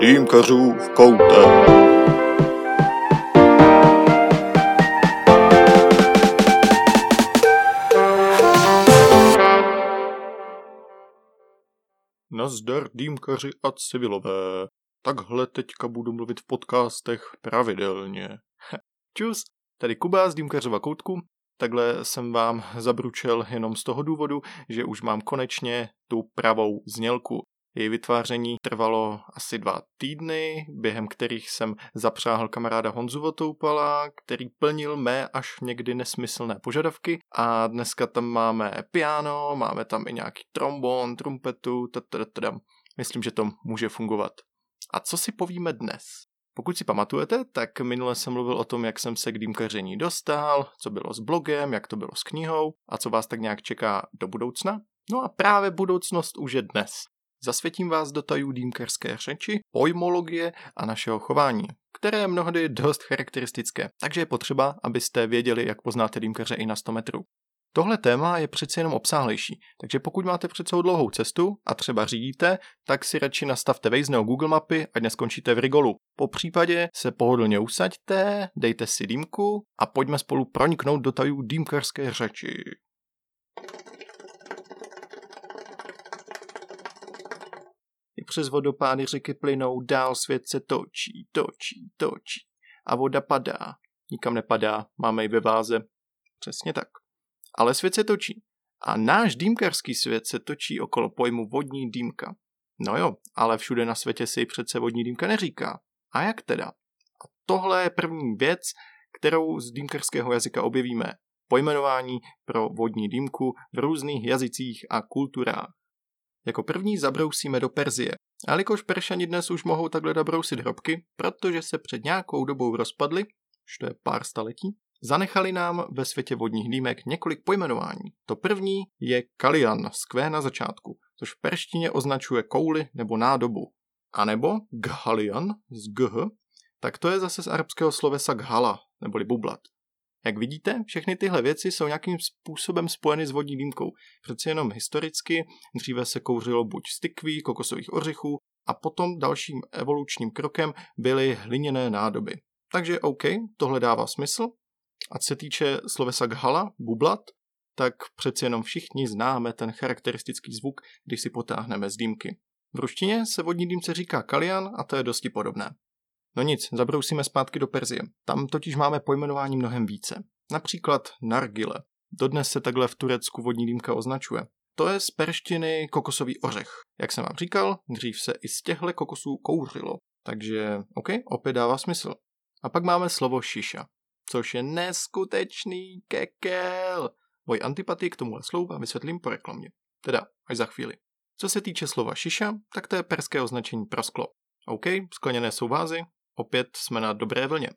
Dýmkařů v koutě. Nazdar dýmkaři a civilové. Takhle teďka budu mluvit v podcastech pravidelně. Čus, tady Kuba z Dýmkařova koutku. Takhle jsem vám zabručel jenom z toho důvodu, že už mám konečně tu pravou znělku. Její vytváření trvalo asi dva týdny, během kterých jsem zapřáhl kamaráda Honzu Votoupala, který plnil mé až někdy nesmyslné požadavky a dneska tam máme piano, máme tam i nějaký trombon, trumpetu, tatadadam. Myslím, že to může fungovat. A co si povíme dnes? Pokud si pamatujete, tak minule jsem mluvil o tom, jak jsem se k dýmkaření dostal, co bylo s blogem, jak to bylo s knihou a co vás tak nějak čeká do budoucna. No a právě budoucnost už je dnes. Zasvětím vás do tajů dýmkerské řeči, pojmologie a našeho chování, které je mnohdy dost charakteristické, takže je potřeba, abyste věděli, jak poznáte dýmkaře i na 100 metrů. Tohle téma je přeci jenom obsáhlejší, takže pokud máte před sebou dlouhou cestu a třeba řídíte, tak si radši nastavte Waze nebo Google mapy, ať neskončíte v Rigolu. Po případě se pohodlně usaďte, dejte si dýmku a pojďme spolu proniknout do tajů dýmkarské řeči. I přes vodopády řeky plynou, dál svět se točí, točí, točí. A voda padá. Nikam nepadá, máme ji ve váze. Přesně tak. Ale svět se točí. A náš dýmkarský svět se točí okolo pojmu vodní dýmka. No jo, ale všude na světě si přece vodní dýmka neříká. A jak teda? A tohle je první věc, kterou z dýmkarského jazyka objevíme. Pojmenování pro vodní dýmku v různých jazycích a kulturách. Jako první zabrousíme do Perzie. A jelikož Peršani dnes už mohou takhle dabrousit hrobky, protože se před nějakou dobou rozpadly, už to je pár staletí, zanechali nám ve světě vodních dýmek několik pojmenování. To první je kalian Q na začátku, což v perštině označuje kouli nebo nádobu. A nebo ghalian z gh, tak to je zase z arabského slovesa ghala, neboli bublat. Jak vidíte, všechny tyhle věci jsou nějakým způsobem spojeny s vodní dýmkou. Přeci jenom historicky dříve se kouřilo buď z tykví, kokosových ořechů a potom dalším evolučním krokem byly hliněné nádoby. Takže OK, tohle dává smysl. A co se týče slovesa ghala, bublat, tak přeci jenom všichni známe ten charakteristický zvuk, když si potáhneme z dýmky. V ruštině se vodní dýmce říká kalian a to je dosti podobné. No nic, zabrousíme zpátky do Perzie. Tam totiž máme pojmenování mnohem více. Například nargile. Dodnes se takhle v Turecku vodní dýmka označuje. To je z perštiny kokosový ořech. Jak jsem vám říkal, dřív se i z těchto kokosů kouřilo. Takže, OK, opět dává smysl. A pak máme slovo šiša, což je neskutečný kekel. Moji antipatii k tomuhle slovu vám vysvětlím po reklamě. Teda, až za chvíli. Co se týče slova šiša, tak to je perské označení pro sklo. OK, skleněné jsou vázy, opět jsme na dobré vlně.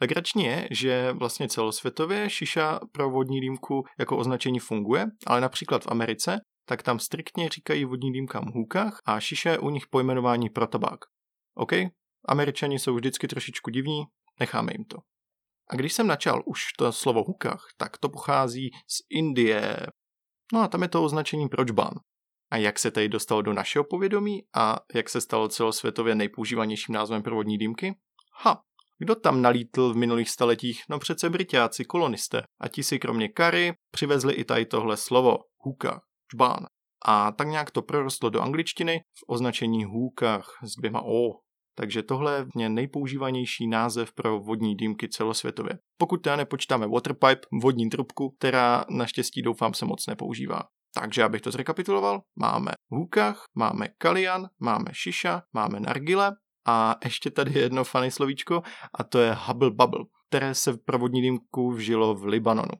Legrační je, že vlastně celosvětově šiša pro vodní dýmku jako označení funguje, ale například v Americe, tak tam striktně říkají vodní dýmkám hůkách a šiša je u nich pojmenování pro tabák. OK, američani jsou vždycky trošičku divní, necháme jim to. A když jsem načal už to slovo hukách, tak to pochází z Indie. No a tam je to označení pro džbán. A jak se tady dostalo do našeho povědomí a jak se stalo celosvětově nejpoužívanějším názvem pro vodní dýmky? Ha, kdo tam nalítl v minulých staletích? No přece Britáci, kolonisté. A ti si kromě kary přivezli i tady tohle slovo, hůka, čbán. A tak nějak to prorostlo do angličtiny v označení hůkách s dvěma O. Takže tohle je nejpoužívanější název pro vodní dýmky celosvětově. Pokud teda nepočítáme waterpipe, vodní trubku, která naštěstí doufám se moc nepoužívá. Takže abych to zrekapituloval, máme hůkach, máme kalian, máme šiša, máme nargile a ještě tady jedno funny slovíčko a to je Hubble Bubble, které se v provodní dýmku vžilo v Libanonu.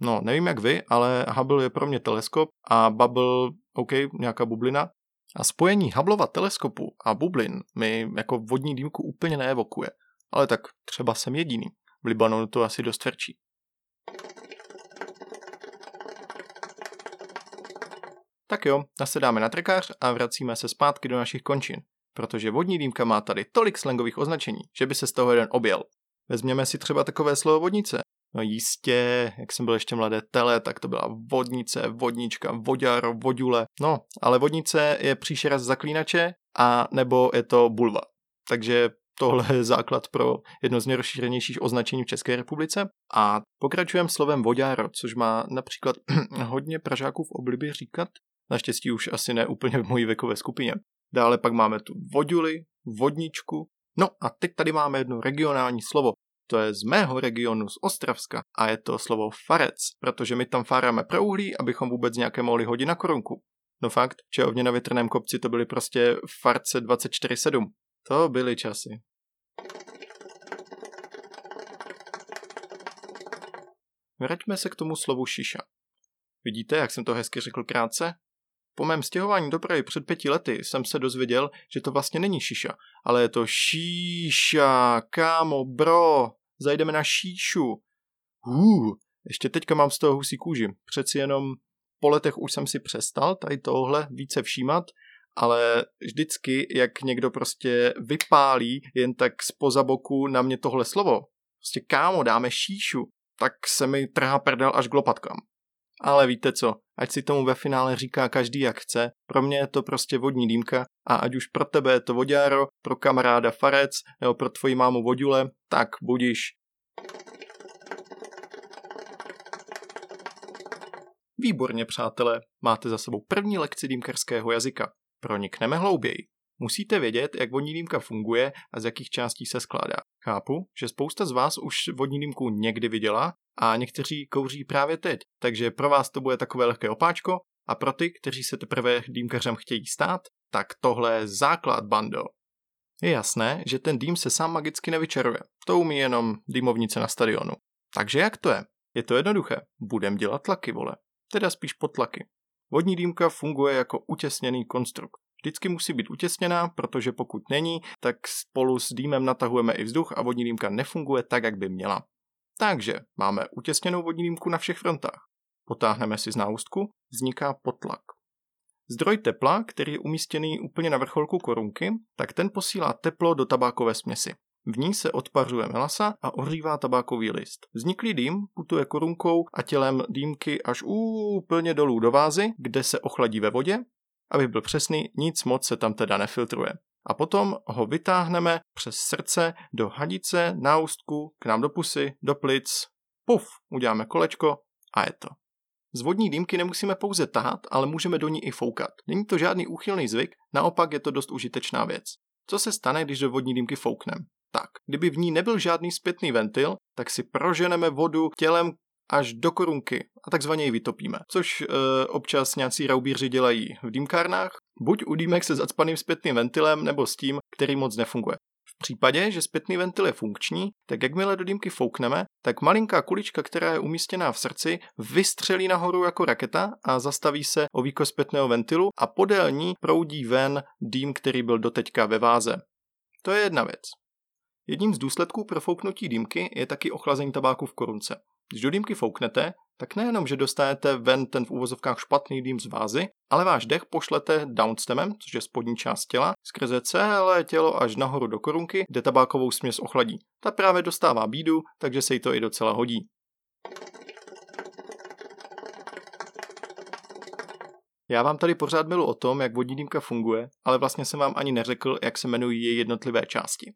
No, nevím jak vy, ale Hubble je pro mě teleskop a Bubble, OK, nějaká bublina. A spojení Hubbleova teleskopu a bublin mi jako vodní dýmku úplně neevokuje. Ale tak třeba jsem jediný. V Libanonu to asi dost tvrdší. Tak jo, nasedáme na trkář a vracíme se zpátky do našich končin protože vodní dýmka má tady tolik slangových označení, že by se z toho jeden objel. Vezměme si třeba takové slovo vodnice. No jistě, jak jsem byl ještě mladé tele, tak to byla vodnice, vodnička, voďar, vodule. No, ale vodnice je příšera z zaklínače a nebo je to bulva. takže tohle je základ pro jedno z nejrozšířenějších označení v České republice. A pokračujeme slovem vodáro, což má například hodně Pražáků v oblibě říkat, naštěstí už asi ne úplně v mojí věkové skupině. Dále pak máme tu voduli, vodničku, no a teď tady máme jedno regionální slovo, to je z mého regionu, z Ostravska, a je to slovo farec, protože my tam fáráme pro uhlí, abychom vůbec nějaké mohli hodit na korunku. No fakt, čehovně na větrném kopci to byly prostě farce 24-7. To byly časy. Vraťme se k tomu slovu šiša. Vidíte, jak jsem to hezky řekl krátce? Po mém stěhování do Prahy před pěti lety jsem se dozvěděl, že to vlastně není šiša, ale je to šíša, kámo, bro, zajdeme na šíšu. Uh, ještě teďka mám z toho husí kůži. Přeci jenom po letech už jsem si přestal tady tohle více všímat, ale vždycky, jak někdo prostě vypálí jen tak spoza boku na mě tohle slovo, prostě kámo, dáme šíšu, tak se mi trhá prdel až k lopatkám. Ale víte co, ať si tomu ve finále říká každý jak chce, pro mě je to prostě vodní dýmka a ať už pro tebe je to vodáro, pro kamaráda farec nebo pro tvoji mámu vodule, tak budíš. Výborně, přátelé, máte za sebou první lekci dýmkarského jazyka. Pronikneme hlouběji. Musíte vědět, jak vodní dýmka funguje a z jakých částí se skládá. Chápu, že spousta z vás už vodní dýmku někdy viděla a někteří kouří právě teď, takže pro vás to bude takové lehké opáčko a pro ty, kteří se teprve dýmkařem chtějí stát, tak tohle je základ bando. Je jasné, že ten dým se sám magicky nevyčaruje. To umí jenom dýmovnice na stadionu. Takže jak to je? Je to jednoduché. Budem dělat tlaky, vole. Teda spíš potlaky. Vodní dýmka funguje jako utěsněný konstrukt. Vždycky musí být utěsněná, protože pokud není, tak spolu s dýmem natahujeme i vzduch a vodní dýmka nefunguje tak, jak by měla. Takže máme utěsněnou vodní dýmku na všech frontách. Potáhneme si z náustku, vzniká potlak. Zdroj tepla, který je umístěný úplně na vrcholku korunky, tak ten posílá teplo do tabákové směsi. V ní se odpařuje melasa a ohřívá tabákový list. Vzniklý dým putuje korunkou a tělem dýmky až úplně dolů do vázy, kde se ochladí ve vodě. Aby byl přesný, nic moc se tam teda nefiltruje a potom ho vytáhneme přes srdce do hadice, náustku, k nám do pusy, do plic, puf, uděláme kolečko a je to. Z vodní dýmky nemusíme pouze tahat, ale můžeme do ní i foukat. Není to žádný úchylný zvyk, naopak je to dost užitečná věc. Co se stane, když do vodní dýmky fouknem? Tak, kdyby v ní nebyl žádný zpětný ventil, tak si proženeme vodu tělem až do korunky a takzvaně ji vytopíme, což e, občas nějací raubíři dělají v dýmkárnách, buď u dýmek se zacpaným zpětným ventilem nebo s tím, který moc nefunguje. V případě, že zpětný ventil je funkční, tak jakmile do dýmky foukneme, tak malinká kulička, která je umístěná v srdci, vystřelí nahoru jako raketa a zastaví se o výkos zpětného ventilu a podél ní proudí ven dým, který byl doteďka ve váze. To je jedna věc. Jedním z důsledků profouknutí dýmky je taky ochlazení tabáku v korunce. Když do dýmky fouknete, tak nejenom, že dostanete ven ten v úvozovkách špatný dým z vázy, ale váš dech pošlete downstemem, což je spodní část těla, skrze celé tělo až nahoru do korunky, kde tabákovou směs ochladí. Ta právě dostává bídu, takže se jí to i docela hodí. Já vám tady pořád milu o tom, jak vodní dýmka funguje, ale vlastně jsem vám ani neřekl, jak se jmenují její jednotlivé části.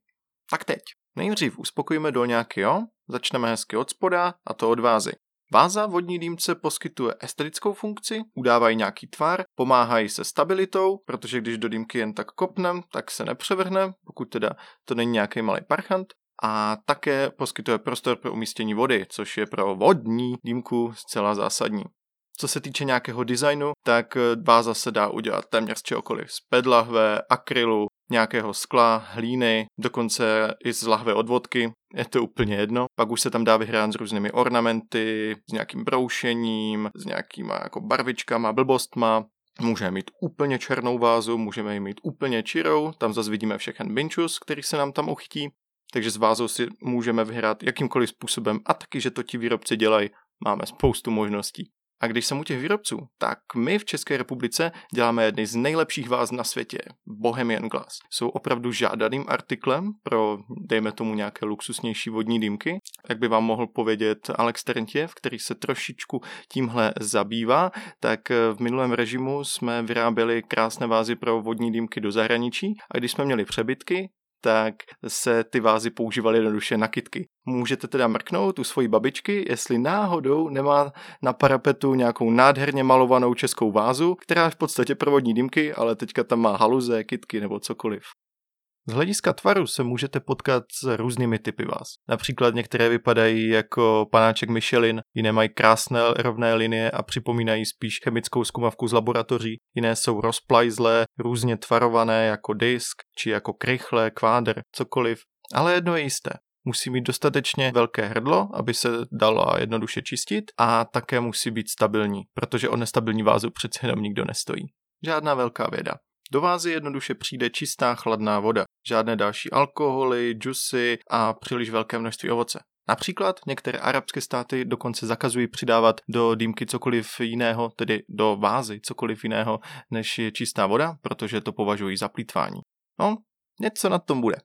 Tak teď. Nejdřív uspokojíme dolňáky, jo? Začneme hezky od spoda a to od vázy. Váza vodní dýmce poskytuje estetickou funkci, udávají nějaký tvar, pomáhají se stabilitou, protože když do dýmky jen tak kopnem, tak se nepřevrhne, pokud teda to není nějaký malý parchant. A také poskytuje prostor pro umístění vody, což je pro vodní dýmku zcela zásadní. Co se týče nějakého designu, tak váza se dá udělat téměř z čehokoliv. Z pedlahve, akrylu, nějakého skla, hlíny, dokonce i z lahve od vodky, je to úplně jedno. Pak už se tam dá vyhrát s různými ornamenty, s nějakým broušením, s nějakýma jako barvičkama, blbostma, Můžeme mít úplně černou vázu, můžeme ji mít úplně čirou, tam zase vidíme všechen binčus, který se nám tam uchytí, takže s vázou si můžeme vyhrát jakýmkoliv způsobem. A taky, že to ti výrobci dělají, máme spoustu možností. A když jsem u těch výrobců, tak my v České republice děláme jedny z nejlepších váz na světě, Bohemian Glass. Jsou opravdu žádaným artiklem pro, dejme tomu, nějaké luxusnější vodní dýmky. Jak by vám mohl povědět Alex Terentiev, který se trošičku tímhle zabývá, tak v minulém režimu jsme vyráběli krásné vázy pro vodní dýmky do zahraničí a když jsme měli přebytky, tak se ty vázy používaly jednoduše na kitky. Můžete teda mrknout u svojí babičky, jestli náhodou nemá na parapetu nějakou nádherně malovanou českou vázu, která je v podstatě provodní dýmky, ale teďka tam má haluze, kitky nebo cokoliv. Z hlediska tvaru se můžete potkat s různými typy vás. Například některé vypadají jako panáček Michelin, jiné mají krásné rovné linie a připomínají spíš chemickou zkumavku z laboratoří, jiné jsou rozplajzlé, různě tvarované jako disk, či jako krychle, kvádr, cokoliv. Ale jedno je jisté, musí mít dostatečně velké hrdlo, aby se dalo jednoduše čistit a také musí být stabilní, protože o nestabilní vázu přece jenom nikdo nestojí. Žádná velká věda. Do vázy jednoduše přijde čistá chladná voda, žádné další alkoholy, džusy a příliš velké množství ovoce. Například některé arabské státy dokonce zakazují přidávat do dýmky cokoliv jiného, tedy do vázy cokoliv jiného, než je čistá voda, protože to považují za plítvání. No, něco na tom bude.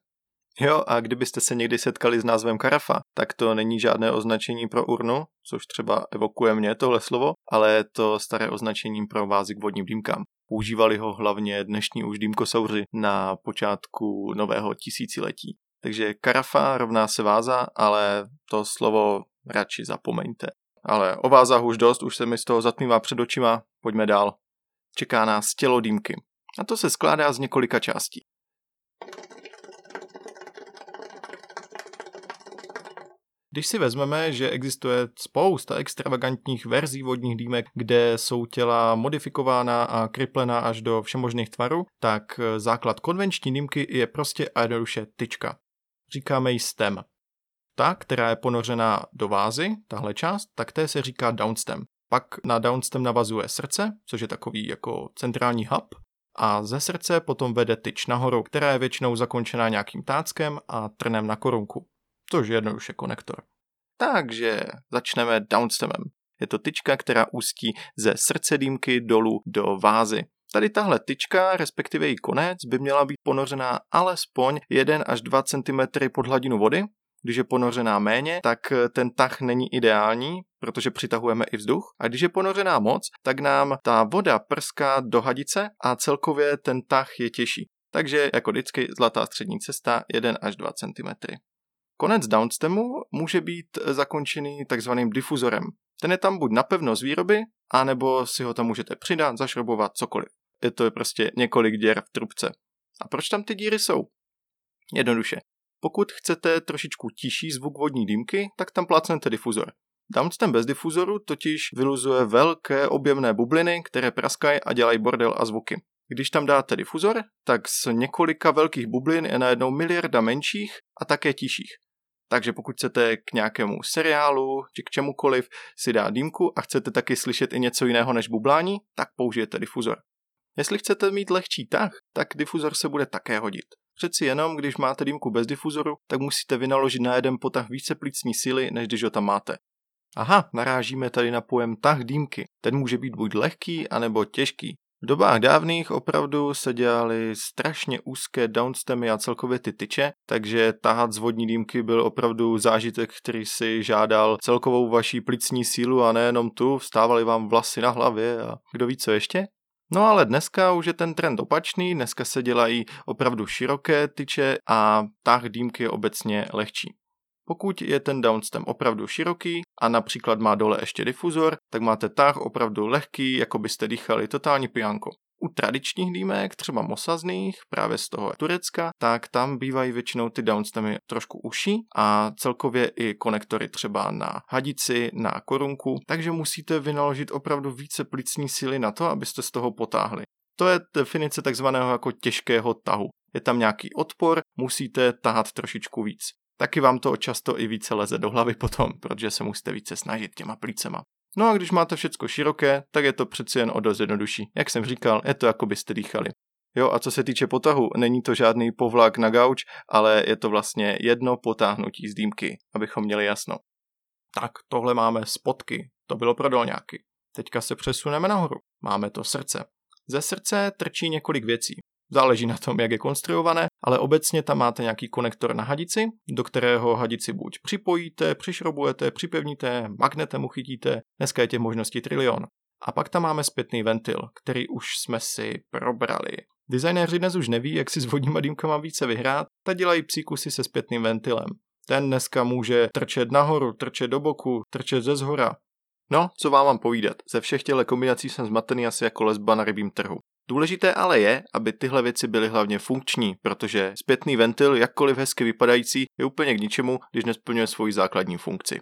Jo, a kdybyste se někdy setkali s názvem karafa, tak to není žádné označení pro urnu, což třeba evokuje mě tohle slovo, ale je to staré označení pro vázy k vodním dýmkám. Používali ho hlavně dnešní už dýmkosauři na počátku nového tisíciletí. Takže karafa rovná se váza, ale to slovo radši zapomeňte. Ale o vázách už dost, už se mi z toho zatmívá před očima, pojďme dál. Čeká nás tělo dýmky. A to se skládá z několika částí. Když si vezmeme, že existuje spousta extravagantních verzí vodních dýmek, kde jsou těla modifikována a kryplená až do všemožných tvarů, tak základ konvenční dýmky je prostě a jednoduše tyčka. Říkáme jí stem. Ta, která je ponořená do vázy, tahle část, tak té se říká downstem. Pak na downstem navazuje srdce, což je takový jako centrální hub, a ze srdce potom vede tyč nahoru, která je většinou zakončená nějakým táckem a trnem na korunku což je jednoduše konektor. Takže začneme downstemem. Je to tyčka, která ústí ze srdce dýmky dolů do vázy. Tady tahle tyčka, respektive její konec, by měla být ponořená alespoň 1 až 2 cm pod hladinu vody. Když je ponořená méně, tak ten tah není ideální, protože přitahujeme i vzduch. A když je ponořená moc, tak nám ta voda prská do hadice a celkově ten tah je těžší. Takže jako vždycky zlatá střední cesta 1 až 2 cm. Konec downstemu může být zakončený takzvaným difuzorem. Ten je tam buď napevno z výroby, anebo si ho tam můžete přidat, zašrobovat, cokoliv. Je to prostě několik děr v trubce. A proč tam ty díry jsou? Jednoduše. Pokud chcete trošičku tiší zvuk vodní dýmky, tak tam plácnete difuzor. Downstem bez difuzoru totiž vyluzuje velké objemné bubliny, které praskají a dělají bordel a zvuky. Když tam dáte difuzor, tak z několika velkých bublin je najednou miliarda menších a také tiších. Takže pokud chcete k nějakému seriálu či k čemukoliv si dát dýmku a chcete taky slyšet i něco jiného než bublání, tak použijete difuzor. Jestli chcete mít lehčí tah, tak difuzor se bude také hodit. Přeci jenom, když máte dýmku bez difuzoru, tak musíte vynaložit na jeden potah více plicní síly, než když ho tam máte. Aha, narážíme tady na pojem tah dýmky. Ten může být buď lehký, anebo těžký. V dobách dávných opravdu se dělaly strašně úzké downstemy a celkově ty tyče, takže tahat z vodní dýmky byl opravdu zážitek, který si žádal celkovou vaší plicní sílu a nejenom tu, vstávaly vám vlasy na hlavě a kdo ví co ještě. No ale dneska už je ten trend opačný, dneska se dělají opravdu široké tyče a tah dýmky je obecně lehčí. Pokud je ten downstem opravdu široký a například má dole ještě difuzor, tak máte tah opravdu lehký, jako byste dýchali totální pijanko. U tradičních dýmek, třeba mosazných, právě z toho Turecka, tak tam bývají většinou ty downstemy trošku uší a celkově i konektory třeba na hadici, na korunku, takže musíte vynaložit opravdu více plicní síly na to, abyste z toho potáhli. To je definice takzvaného jako těžkého tahu. Je tam nějaký odpor, musíte tahat trošičku víc taky vám to často i více leze do hlavy potom, protože se musíte více snažit těma plícema. No a když máte všecko široké, tak je to přeci jen o dost jednodušší. Jak jsem říkal, je to jako byste dýchali. Jo, a co se týče potahu, není to žádný povlak na gauč, ale je to vlastně jedno potáhnutí z dýmky, abychom měli jasno. Tak, tohle máme spotky, to bylo pro dolňáky. Teďka se přesuneme nahoru. Máme to srdce. Ze srdce trčí několik věcí. Záleží na tom, jak je konstruované, ale obecně tam máte nějaký konektor na hadici, do kterého hadici buď připojíte, přišrobujete, připevníte, magnetem uchytíte, dneska je těch možností trilion. A pak tam máme zpětný ventil, který už jsme si probrali. Designéři dnes už neví, jak si s vodníma dýmkama více vyhrát, tak dělají psí kusy se zpětným ventilem. Ten dneska může trčet nahoru, trčet do boku, trčet ze zhora. No, co vám mám povídat, ze všech těchto kombinací jsem zmatený asi jako lesba na rybím trhu. Důležité ale je, aby tyhle věci byly hlavně funkční, protože zpětný ventil, jakkoliv hezky vypadající, je úplně k ničemu, když nesplňuje svoji základní funkci.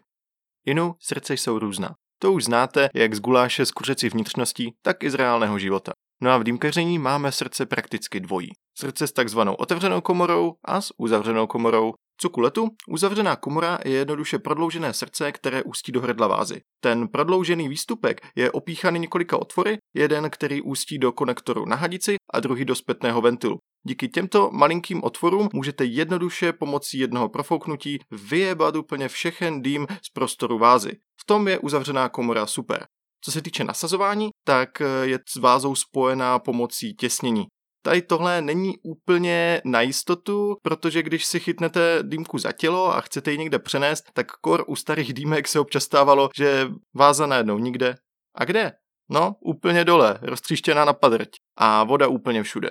Inu, srdce jsou různá. To už znáte jak z guláše z kuřecí vnitřností, tak i z reálného života. No a v dýmkaření máme srdce prakticky dvojí. Srdce s takzvanou otevřenou komorou a s uzavřenou komorou. Co kuletu? Uzavřená komora je jednoduše prodloužené srdce, které ústí do hrdla vázy. Ten prodloužený výstupek je opíchaný několika otvory, jeden, který ústí do konektoru na hadici a druhý do zpětného ventilu. Díky těmto malinkým otvorům můžete jednoduše pomocí jednoho profouknutí vyjebat úplně všechen dým z prostoru vázy. V tom je uzavřená komora super. Co se týče nasazování, tak je s vázou spojená pomocí těsnění. Tady tohle není úplně na jistotu, protože když si chytnete dýmku za tělo a chcete ji někde přenést, tak kor u starých dýmek se občas stávalo, že váza najednou nikde. A kde? No, úplně dole, roztříštěná na padrť a voda úplně všude.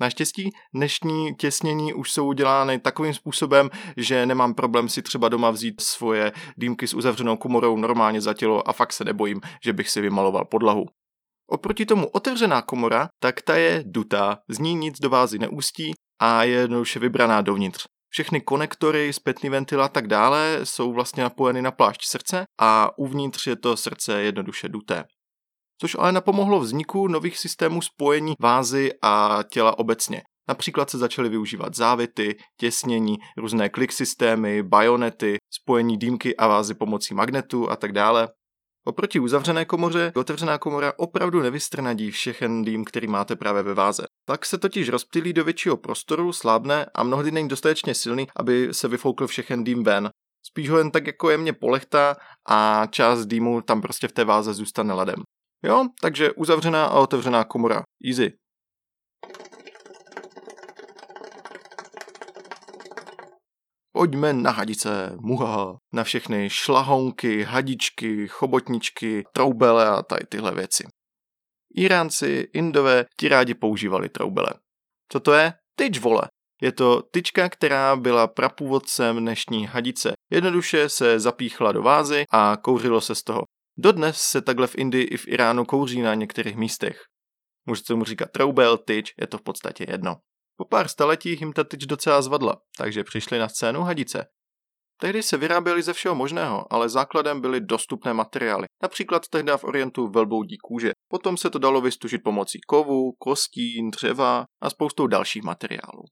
Naštěstí dnešní těsnění už jsou udělány takovým způsobem, že nemám problém si třeba doma vzít svoje dýmky s uzavřenou komorou normálně za tělo a fakt se nebojím, že bych si vymaloval podlahu. Oproti tomu otevřená komora, tak ta je dutá, z ní nic do vázy neústí a je jednoduše vybraná dovnitř. Všechny konektory, zpětný ventil a tak dále jsou vlastně napojeny na plášť srdce a uvnitř je to srdce jednoduše duté. Což ale napomohlo vzniku nových systémů spojení vázy a těla obecně. Například se začaly využívat závity, těsnění, různé klik systémy, bajonety, spojení dýmky a vázy pomocí magnetu a tak dále. Oproti uzavřené komoře, otevřená komora opravdu nevystrnadí všechen dým, který máte právě ve váze. Tak se totiž rozptýlí do většího prostoru, slábne a mnohdy není dostatečně silný, aby se vyfoukl všechen dým ven. Spíš ho jen tak jako jemně polechtá a část dýmu tam prostě v té váze zůstane ledem. Jo, takže uzavřená a otevřená komora. Easy. Pojďme na hadice, muha, na všechny šlahounky, hadičky, chobotničky, troubele a tady tyhle věci. Iránci, Indové ti rádi používali troubele. Co to je? Tyč vole. Je to tyčka, která byla prapůvodcem dnešní hadice. Jednoduše se zapíchla do vázy a kouřilo se z toho. Dodnes se takhle v Indii i v Iránu kouří na některých místech. Můžete mu říkat troubel, tyč, je to v podstatě jedno. Po pár staletích jim ta tyč docela zvadla, takže přišli na scénu hadice. Tehdy se vyráběly ze všeho možného, ale základem byly dostupné materiály, například tehdy v Orientu velboudí kůže. Potom se to dalo vystužit pomocí kovu, kostí, dřeva a spoustou dalších materiálů.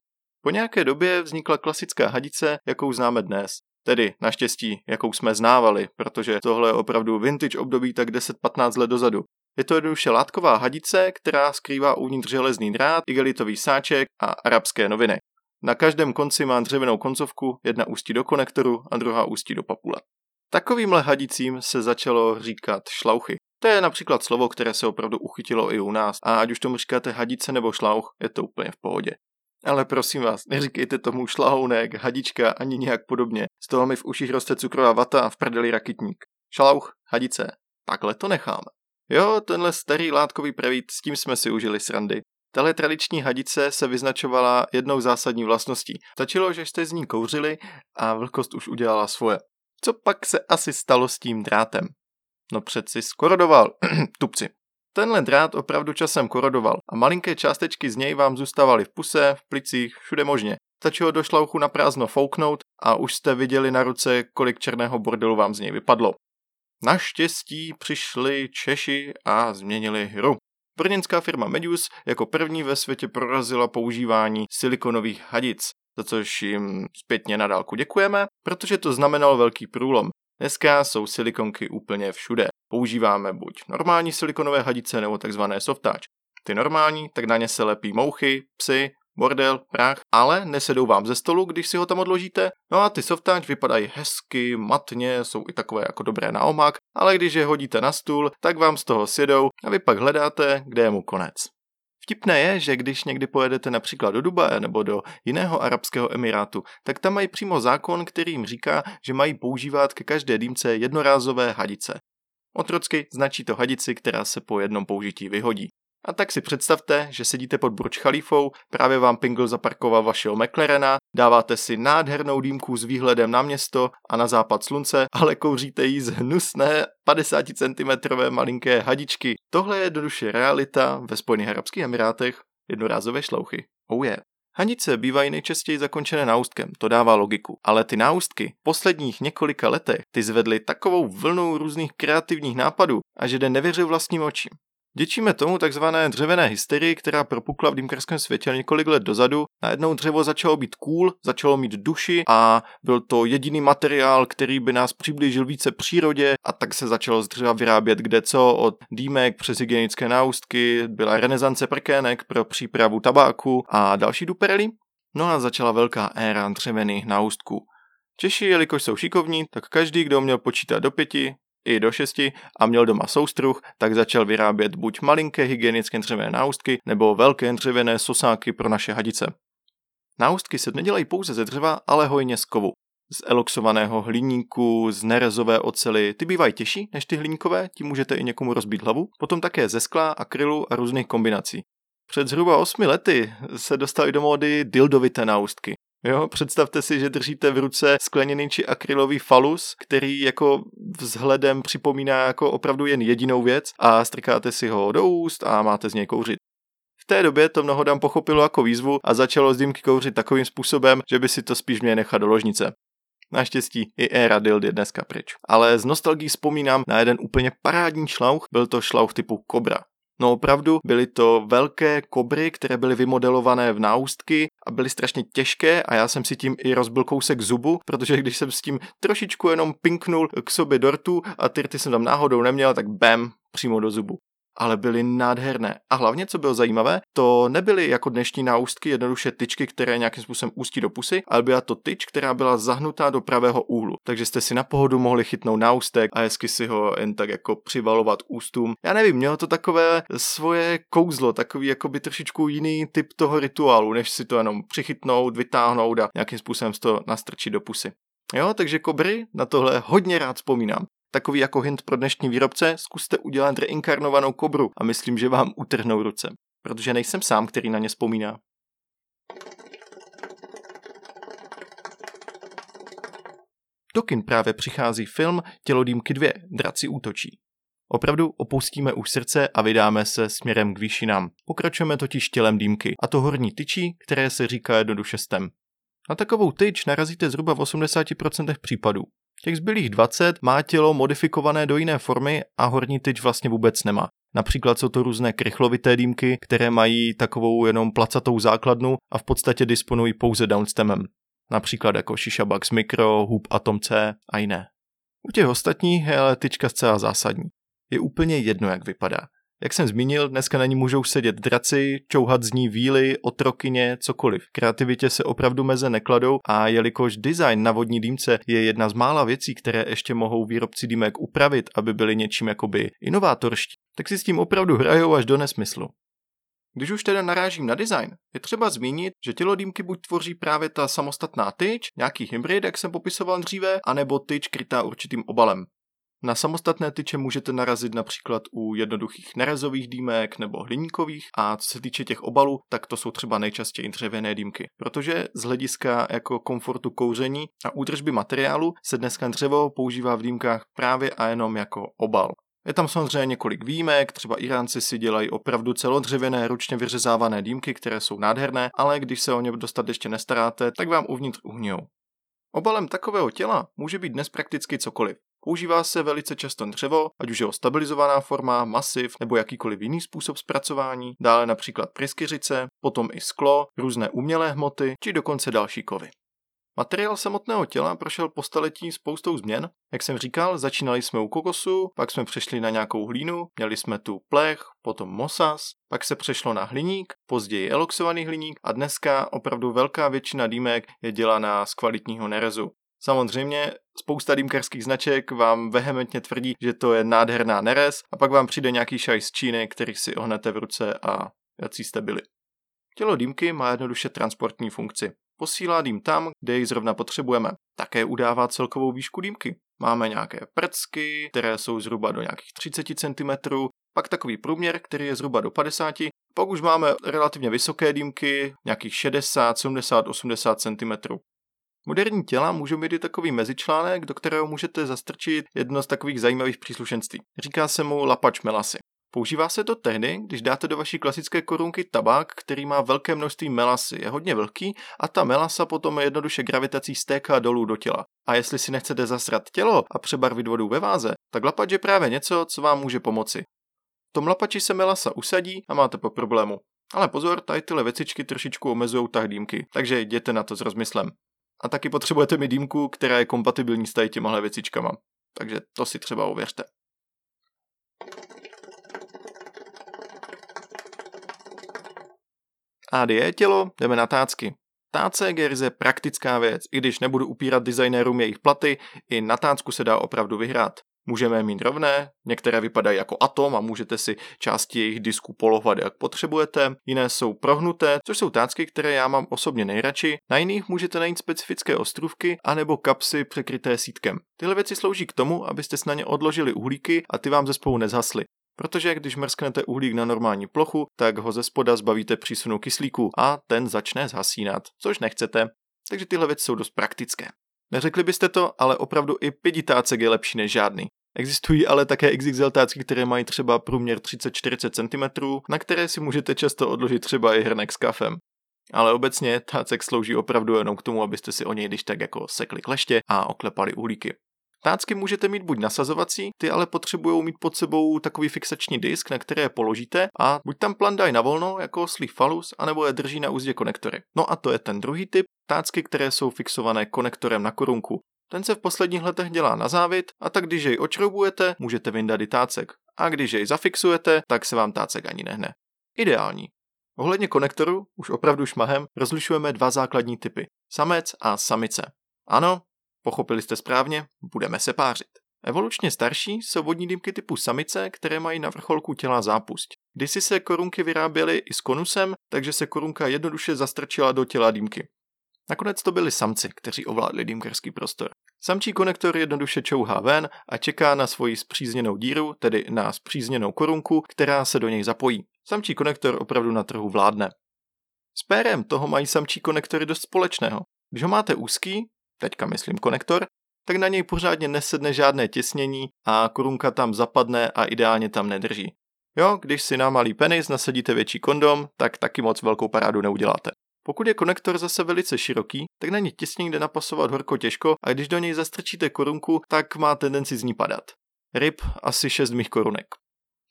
Po nějaké době vznikla klasická hadice, jakou známe dnes. Tedy naštěstí, jakou jsme znávali, protože tohle je opravdu vintage období tak 10-15 let dozadu. Je to jednoduše látková hadice, která skrývá uvnitř železný drát, igelitový sáček a arabské noviny. Na každém konci má dřevěnou koncovku, jedna ústí do konektoru a druhá ústí do papule. Takovýmhle hadicím se začalo říkat šlauchy. To je například slovo, které se opravdu uchytilo i u nás a ať už tomu říkáte hadice nebo šlauch, je to úplně v pohodě. Ale prosím vás, neříkejte tomu šlahounek, hadička ani nějak podobně. Z toho mi v uších roste cukrová vata a v prdeli rakitník. Šlauch, hadice, takhle to necháme. Jo, tenhle starý látkový prevít, s tím jsme si užili srandy. Tahle tradiční hadice se vyznačovala jednou zásadní vlastností. Stačilo, že jste z ní kouřili a vlhkost už udělala svoje. Co pak se asi stalo s tím drátem? No přeci skorodoval, tupci. Tenhle drát opravdu časem korodoval a malinké částečky z něj vám zůstávaly v puse, v plicích, všude možně. Stačilo do šlouchu na prázdno fouknout a už jste viděli na ruce, kolik černého bordelu vám z něj vypadlo. Naštěstí přišli Češi a změnili hru. Brněnská firma Medius jako první ve světě prorazila používání silikonových hadic, za což jim zpětně na dálku děkujeme, protože to znamenalo velký průlom. Dneska jsou silikonky úplně všude. Používáme buď normální silikonové hadice nebo takzvané softáč. Ty normální, tak na ně se lepí mouchy, psy, bordel, prach, ale nesedou vám ze stolu, když si ho tam odložíte. No a ty softáč vypadají hezky, matně, jsou i takové jako dobré na omak, ale když je hodíte na stůl, tak vám z toho sjedou a vy pak hledáte, kde je mu konec. Vtipné je, že když někdy pojedete například do Dubaje nebo do jiného arabského emirátu, tak tam mají přímo zákon, který jim říká, že mají používat ke každé dýmce jednorázové hadice. Otrocky značí to hadici, která se po jednom použití vyhodí. A tak si představte, že sedíte pod Burj Khalifou, právě vám Pingl zaparkoval vašeho McLarena, dáváte si nádhernou dýmku s výhledem na město a na západ slunce, ale kouříte jí z hnusné 50 cm malinké hadičky. Tohle je jednoduše realita ve Spojených Arabských Emirátech jednorázové šlouchy. Oh yeah. Hanice bývají nejčastěji zakončené náustkem, to dává logiku. Ale ty náustky v posledních několika letech ty zvedly takovou vlnu různých kreativních nápadů a že jde nevěřil vlastním očím. Děčíme tomu takzvané dřevěné hysterii, která propukla v dýmkarském světě několik let dozadu. Najednou dřevo začalo být cool, začalo mít duši a byl to jediný materiál, který by nás přiblížil více přírodě a tak se začalo z dřeva vyrábět kde co, od dýmek přes hygienické náustky, byla renesance prkének pro přípravu tabáku a další duperely. No a začala velká éra dřevěných náustků. Češi, jelikož jsou šikovní, tak každý, kdo měl počítat do pěti, i do šesti a měl doma soustruh, tak začal vyrábět buď malinké hygienické dřevěné náustky nebo velké dřevěné sosáky pro naše hadice. Náustky se nedělají pouze ze dřeva, ale hojně z kovu. Z eloxovaného hliníku, z nerezové ocely, ty bývají těžší než ty hliníkové, tím můžete i někomu rozbít hlavu. Potom také ze skla, akrylu a různých kombinací. Před zhruba 8 lety se dostaly do módy dildovité náustky. Jo, představte si, že držíte v ruce skleněný či akrylový falus, který jako vzhledem připomíná jako opravdu jen jedinou věc a strkáte si ho do úst a máte z něj kouřit. V té době to mnoho dám pochopilo jako výzvu a začalo z dýmky kouřit takovým způsobem, že by si to spíš měl nechat do ložnice. Naštěstí i éra dild je dneska pryč. Ale z nostalgií vzpomínám na jeden úplně parádní šlauch, byl to šlauch typu Cobra. No opravdu, byly to velké kobry, které byly vymodelované v náustky a byly strašně těžké a já jsem si tím i rozbil kousek zubu, protože když jsem s tím trošičku jenom pinknul k sobě dortu a tyrty jsem tam náhodou neměl, tak bam, přímo do zubu ale byly nádherné. A hlavně, co bylo zajímavé, to nebyly jako dnešní náustky jednoduše tyčky, které nějakým způsobem ústí do pusy, ale byla to tyč, která byla zahnutá do pravého úhlu. Takže jste si na pohodu mohli chytnout náustek a hezky si ho jen tak jako přivalovat ústům. Já nevím, mělo to takové svoje kouzlo, takový jako by trošičku jiný typ toho rituálu, než si to jenom přichytnout, vytáhnout a nějakým způsobem to nastrčit do pusy. Jo, takže kobry na tohle hodně rád vzpomínám. Takový jako hint pro dnešní výrobce, zkuste udělat reinkarnovanou kobru a myslím, že vám utrhnou ruce. Protože nejsem sám, který na ně vzpomíná. Do kin právě přichází film Tělodýmky 2, Draci útočí. Opravdu opustíme už srdce a vydáme se směrem k výšinám. Pokračujeme totiž tělem dýmky, a to horní tyčí, které se říká jednoduše stem. Na takovou tyč narazíte zhruba v 80% případů. Těch zbylých 20 má tělo modifikované do jiné formy a horní tyč vlastně vůbec nemá. Například jsou to různé krychlovité dýmky, které mají takovou jenom placatou základnu a v podstatě disponují pouze downstemem. Například jako Shisha Bugs Micro, Hoop Atom C a jiné. U těch ostatních je ale tyčka zcela zásadní. Je úplně jedno, jak vypadá. Jak jsem zmínil, dneska na ní můžou sedět draci, čouhat z ní víly, otrokyně, cokoliv. Kreativitě se opravdu meze nekladou a jelikož design na vodní dýmce je jedna z mála věcí, které ještě mohou výrobci dýmek upravit, aby byly něčím jakoby inovátorští, tak si s tím opravdu hrajou až do nesmyslu. Když už teda narážím na design, je třeba zmínit, že tělo dýmky buď tvoří právě ta samostatná tyč, nějaký hybrid, jak jsem popisoval dříve, anebo tyč krytá určitým obalem. Na samostatné tyče můžete narazit například u jednoduchých nerezových dýmek nebo hliníkových a co se týče těch obalů, tak to jsou třeba nejčastěji dřevěné dýmky. Protože z hlediska jako komfortu kouření a údržby materiálu se dneska dřevo používá v dýmkách právě a jenom jako obal. Je tam samozřejmě několik výjimek, třeba Iránci si dělají opravdu celodřevěné ručně vyřezávané dýmky, které jsou nádherné, ale když se o ně dostatečně nestaráte, tak vám uvnitř uhnijou. Obalem takového těla může být dnes prakticky cokoliv. Používá se velice často dřevo, ať už jeho stabilizovaná forma, masiv nebo jakýkoliv jiný způsob zpracování, dále například pryskyřice, potom i sklo, různé umělé hmoty či dokonce další kovy. Materiál samotného těla prošel po staletí spoustou změn. Jak jsem říkal, začínali jsme u kokosu, pak jsme přešli na nějakou hlínu, měli jsme tu plech, potom mosas, pak se přešlo na hliník, později eloxovaný hliník a dneska opravdu velká většina dýmek je dělaná z kvalitního nerezu. Samozřejmě spousta dýmkarských značek vám vehementně tvrdí, že to je nádherná nerez a pak vám přijde nějaký šaj z Číny, který si ohnete v ruce a jací jste byli. Tělo dýmky má jednoduše transportní funkci. Posílá dým tam, kde ji zrovna potřebujeme. Také udává celkovou výšku dýmky. Máme nějaké prcky, které jsou zhruba do nějakých 30 cm, pak takový průměr, který je zhruba do 50, pak už máme relativně vysoké dýmky, nějakých 60, 70, 80 cm. Moderní těla můžou mít i takový mezičlánek, do kterého můžete zastrčit jedno z takových zajímavých příslušenství. Říká se mu lapač melasy. Používá se to tehdy, když dáte do vaší klasické korunky tabák, který má velké množství melasy, je hodně velký a ta melasa potom jednoduše gravitací stéká dolů do těla. A jestli si nechcete zasrat tělo a přebarvit vodu ve váze, tak lapač je právě něco, co vám může pomoci. V tom lapači se melasa usadí a máte po problému. Ale pozor, tady tyhle věcičky trošičku omezují tah dýmky, takže jděte na to s rozmyslem. A taky potřebujete mít dýmku, která je kompatibilní s tady těmahle věcičkama. Takže to si třeba ověřte. Je tělo, jdeme na tácky. Tácek je ryze praktická věc, i když nebudu upírat designérům jejich platy, i na tácku se dá opravdu vyhrát. Můžeme mít rovné, některé vypadají jako atom a můžete si části jejich disku polovat jak potřebujete, jiné jsou prohnuté, což jsou tácky, které já mám osobně nejradši, na jiných můžete najít specifické ostrůvky anebo kapsy překryté sítkem. Tyhle věci slouží k tomu, abyste na ně odložili uhlíky a ty vám ze spolu nezhasly. Protože když mrsknete uhlík na normální plochu, tak ho ze spoda zbavíte přísunu kyslíku a ten začne zhasínat, což nechcete. Takže tyhle věci jsou dost praktické. Neřekli byste to, ale opravdu i piditácek je lepší než žádný. Existují ale také XXL tácky, které mají třeba průměr 30-40 cm, na které si můžete často odložit třeba i hrnek s kafem. Ale obecně tácek slouží opravdu jenom k tomu, abyste si o něj když tak jako sekli kleště a oklepali uhlíky. Tácky můžete mít buď nasazovací, ty ale potřebují mít pod sebou takový fixační disk, na které je položíte a buď tam plandají na volno, jako oslý falus, anebo je drží na úzdě konektory. No a to je ten druhý typ, tácky, které jsou fixované konektorem na korunku. Ten se v posledních letech dělá na závit a tak když jej očroubujete, můžete vyndat i tácek. A když jej zafixujete, tak se vám tácek ani nehne. Ideální. Ohledně konektoru, už opravdu šmahem, rozlišujeme dva základní typy. Samec a samice. Ano, Pochopili jste správně, budeme se pářit. Evolučně starší jsou vodní dýmky typu samice, které mají na vrcholku těla zápust. Kdysi se korunky vyráběly i s konusem, takže se korunka jednoduše zastrčila do těla dýmky. Nakonec to byli samci, kteří ovládli dýmkarský prostor. Samčí konektor jednoduše čouhá ven a čeká na svoji zpřízněnou díru, tedy na zpřízněnou korunku, která se do něj zapojí. Samčí konektor opravdu na trhu vládne. S pérem toho mají samčí konektory dost společného. Když ho máte úzký, teďka myslím konektor, tak na něj pořádně nesedne žádné těsnění a korunka tam zapadne a ideálně tam nedrží. Jo, když si na malý penis nasadíte větší kondom, tak taky moc velkou parádu neuděláte. Pokud je konektor zase velice široký, tak na ně těsnění jde napasovat horko těžko a když do něj zastrčíte korunku, tak má tendenci z ní padat. Ryb asi 6 mých korunek.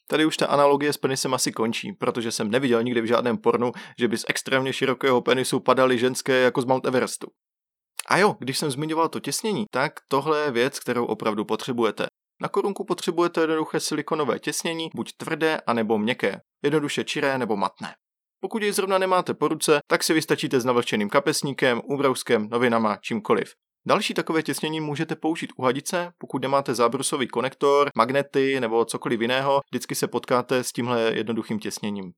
Tady už ta analogie s penisem asi končí, protože jsem neviděl nikdy v žádném pornu, že by z extrémně širokého penisu padaly ženské jako z Mount Everestu. A jo, když jsem zmiňoval to těsnění, tak tohle je věc, kterou opravdu potřebujete. Na korunku potřebujete jednoduché silikonové těsnění, buď tvrdé, anebo měkké, jednoduše čiré nebo matné. Pokud jej zrovna nemáte po ruce, tak si vystačíte s navlčeným kapesníkem, úbrouskem, novinama, čímkoliv. Další takové těsnění můžete použít u hadice, pokud nemáte zábrusový konektor, magnety nebo cokoliv jiného, vždycky se potkáte s tímhle jednoduchým těsněním.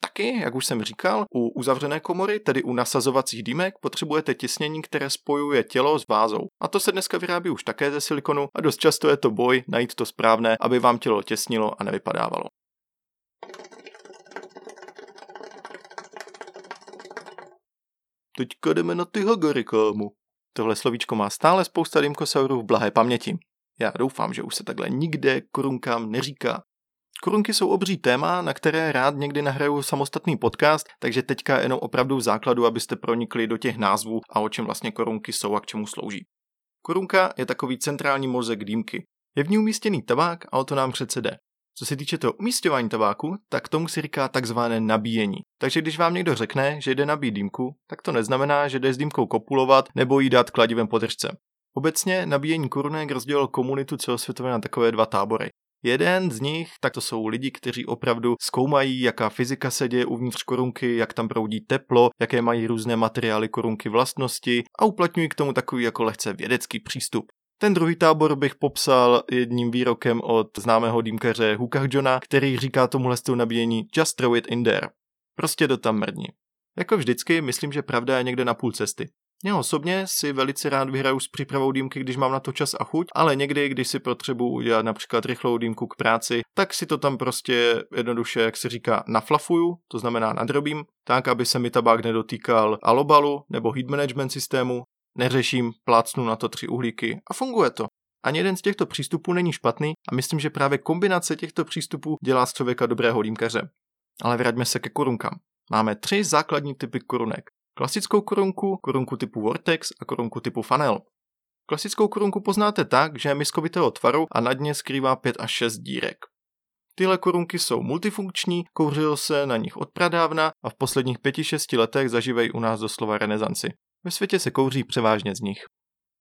Taky, jak už jsem říkal, u uzavřené komory, tedy u nasazovacích dýmek, potřebujete těsnění, které spojuje tělo s vázou. A to se dneska vyrábí už také ze silikonu a dost často je to boj najít to správné, aby vám tělo těsnilo a nevypadávalo. Teďka jdeme na ty hagary, kámo. Tohle slovíčko má stále spousta dýmkosaurů v blahé paměti. Já doufám, že už se takhle nikde korunkám neříká. Korunky jsou obří téma, na které rád někdy nahraju samostatný podcast, takže teďka jenom opravdu v základu, abyste pronikli do těch názvů a o čem vlastně korunky jsou a k čemu slouží. Korunka je takový centrální mozek dýmky. Je v ní umístěný tabák a o to nám přece jde. Co se týče toho umístěvání tabáku, tak tomu se říká takzvané nabíjení. Takže když vám někdo řekne, že jde nabít dýmku, tak to neznamená, že jde s dýmkou kopulovat nebo jí dát kladivem podržce. Obecně nabíjení korunek rozdělil komunitu celosvětově na takové dva tábory. Jeden z nich, tak to jsou lidi, kteří opravdu zkoumají, jaká fyzika se děje uvnitř korunky, jak tam proudí teplo, jaké mají různé materiály korunky vlastnosti a uplatňují k tomu takový jako lehce vědecký přístup. Ten druhý tábor bych popsal jedním výrokem od známého dýmkaře Hukah Johna, který říká tomuhle stylu nabíjení just throw it in there. Prostě to tam mrdni. Jako vždycky, myslím, že pravda je někde na půl cesty. Já osobně si velice rád vyhraju s přípravou dýmky, když mám na to čas a chuť, ale někdy, když si potřebuji udělat například rychlou dýmku k práci, tak si to tam prostě jednoduše, jak se říká, naflafuju, to znamená nadrobím, tak, aby se mi tabák nedotýkal alobalu nebo heat management systému, neřeším, plácnu na to tři uhlíky a funguje to. Ani jeden z těchto přístupů není špatný a myslím, že právě kombinace těchto přístupů dělá z člověka dobrého dýmkaře. Ale vraťme se ke korunkám. Máme tři základní typy korunek. Klasickou korunku, korunku typu Vortex a korunku typu Funnel. Klasickou korunku poznáte tak, že je miskovitého tvaru a na dně skrývá 5 až 6 dírek. Tyhle korunky jsou multifunkční, kouřilo se na nich od pradávna a v posledních 5-6 letech zažívají u nás doslova renesanci. Ve světě se kouří převážně z nich.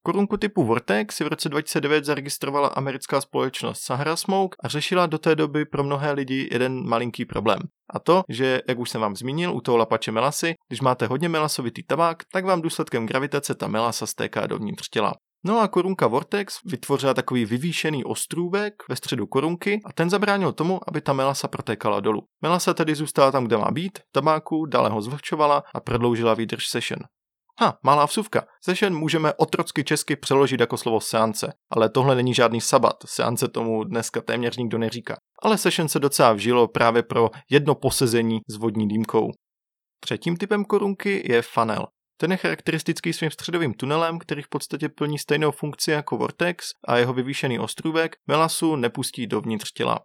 Korunku typu Vortex si v roce 2009 zaregistrovala americká společnost Sahara Smoke a řešila do té doby pro mnohé lidi jeden malinký problém. A to, že, jak už jsem vám zmínil, u toho lapače melasy, když máte hodně melasovitý tabák, tak vám důsledkem gravitace ta melasa stéká dovnitř těla. No a korunka Vortex vytvořila takový vyvýšený ostrůvek ve středu korunky a ten zabránil tomu, aby ta melasa protékala dolů. Melasa tedy zůstala tam, kde má být, tabáku, dále ho zvlhčovala a prodloužila výdrž session. Ha, malá vsuvka. Session můžeme otrocky česky přeložit jako slovo seance, ale tohle není žádný sabat, seance tomu dneska téměř nikdo neříká. Ale session se docela vžilo právě pro jedno posezení s vodní dýmkou. Třetím typem korunky je funnel. Ten je charakteristický svým středovým tunelem, který v podstatě plní stejnou funkci jako Vortex a jeho vyvýšený ostrůvek melasu nepustí dovnitř těla.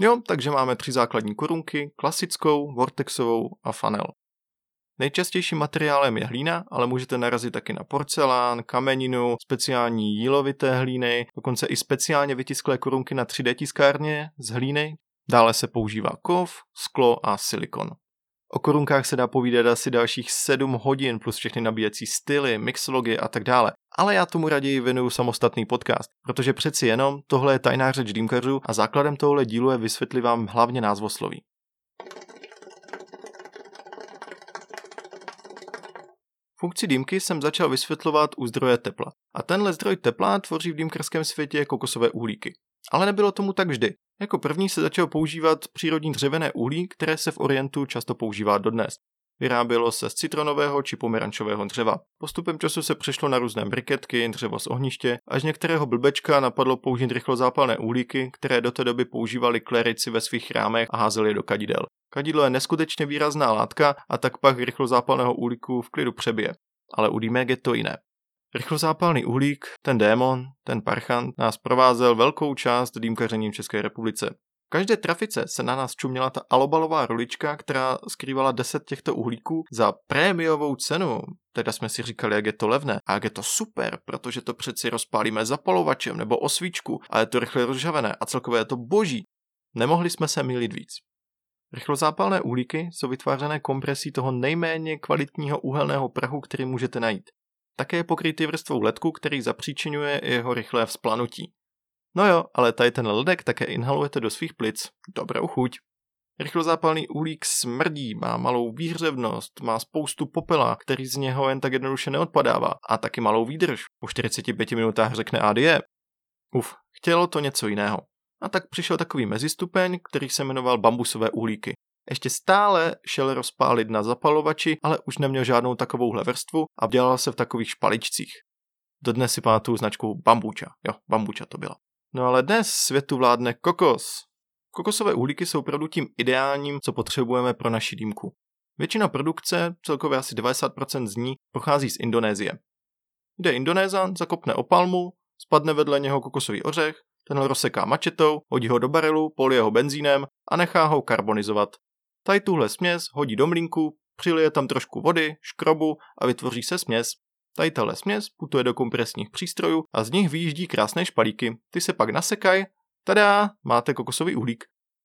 Jo, takže máme tři základní korunky, klasickou, vortexovou a funnel. Nejčastějším materiálem je hlína, ale můžete narazit taky na porcelán, kameninu, speciální jílovité hlíny, dokonce i speciálně vytisklé korunky na 3D tiskárně z hlíny. Dále se používá kov, sklo a silikon. O korunkách se dá povídat asi dalších 7 hodin plus všechny nabíjecí styly, mixologie a tak dále. Ale já tomu raději věnuju samostatný podcast, protože přeci jenom tohle je tajná řeč dýmkařů a základem tohle dílu je vysvětlit vám hlavně názvosloví. Funkci dýmky jsem začal vysvětlovat u zdroje tepla. A tenhle zdroj tepla tvoří v dýmkarském světě kokosové uhlíky. Ale nebylo tomu tak vždy. Jako první se začalo používat přírodní dřevěné uhlí, které se v Orientu často používá dodnes. Vyrábělo se z citronového či pomerančového dřeva. Postupem času se přešlo na různé briketky, dřevo z ohniště, až některého blbečka napadlo použít rychlozápalné uhlíky, které do té doby používali klerici ve svých chrámech a házeli do kadidel. Kadidlo je neskutečně výrazná látka a tak pak rychlozápalného uhlíku v klidu přebije. Ale u dýmek je to jiné. Rychlozápalný uhlík, ten démon, ten parchant, nás provázel velkou část dýmkařením České republice. Každé trafice se na nás čuměla ta alobalová rulička, která skrývala 10 těchto uhlíků za prémiovou cenu. Teda jsme si říkali, jak je to levné. A jak je to super, protože to přeci rozpálíme zapalovačem nebo osvíčku a je to rychle rozžavené a celkově je to boží. Nemohli jsme se mýlit víc. Rychlozápalné uhlíky jsou vytvářené kompresí toho nejméně kvalitního uhelného prahu, který můžete najít. Také je pokrytý vrstvou ledku, který zapříčinuje jeho rychlé vzplanutí. No jo, ale tady ten ledek také inhalujete do svých plic. Dobrou chuť. Rychlozápalný uhlík smrdí, má malou výhřevnost, má spoustu popela, který z něho jen tak jednoduše neodpadává a taky malou výdrž. Po 45 minutách řekne adie. Uf, chtělo to něco jiného. A tak přišel takový mezistupeň, který se jmenoval bambusové uhlíky. Ještě stále šel rozpálit na zapalovači, ale už neměl žádnou takovouhle vrstvu a dělal se v takových špaličcích. Dodnes si pamatuju značku Bambuča. Jo, Bambuča to byla. No ale dnes světu vládne kokos. Kokosové uhlíky jsou opravdu tím ideálním, co potřebujeme pro naši dýmku. Většina produkce, celkově asi 90% z ní, pochází z Indonésie. Jde Indonézan, zakopne opalmu, spadne vedle něho kokosový ořech, ten rozseká mačetou, hodí ho do barelu, polije ho benzínem a nechá ho karbonizovat. Tady tuhle směs hodí do mlínku, přilije tam trošku vody, škrobu a vytvoří se směs. Tady tahle směs putuje do kompresních přístrojů a z nich vyjíždí krásné špalíky. Ty se pak nasekají, tada, máte kokosový uhlík.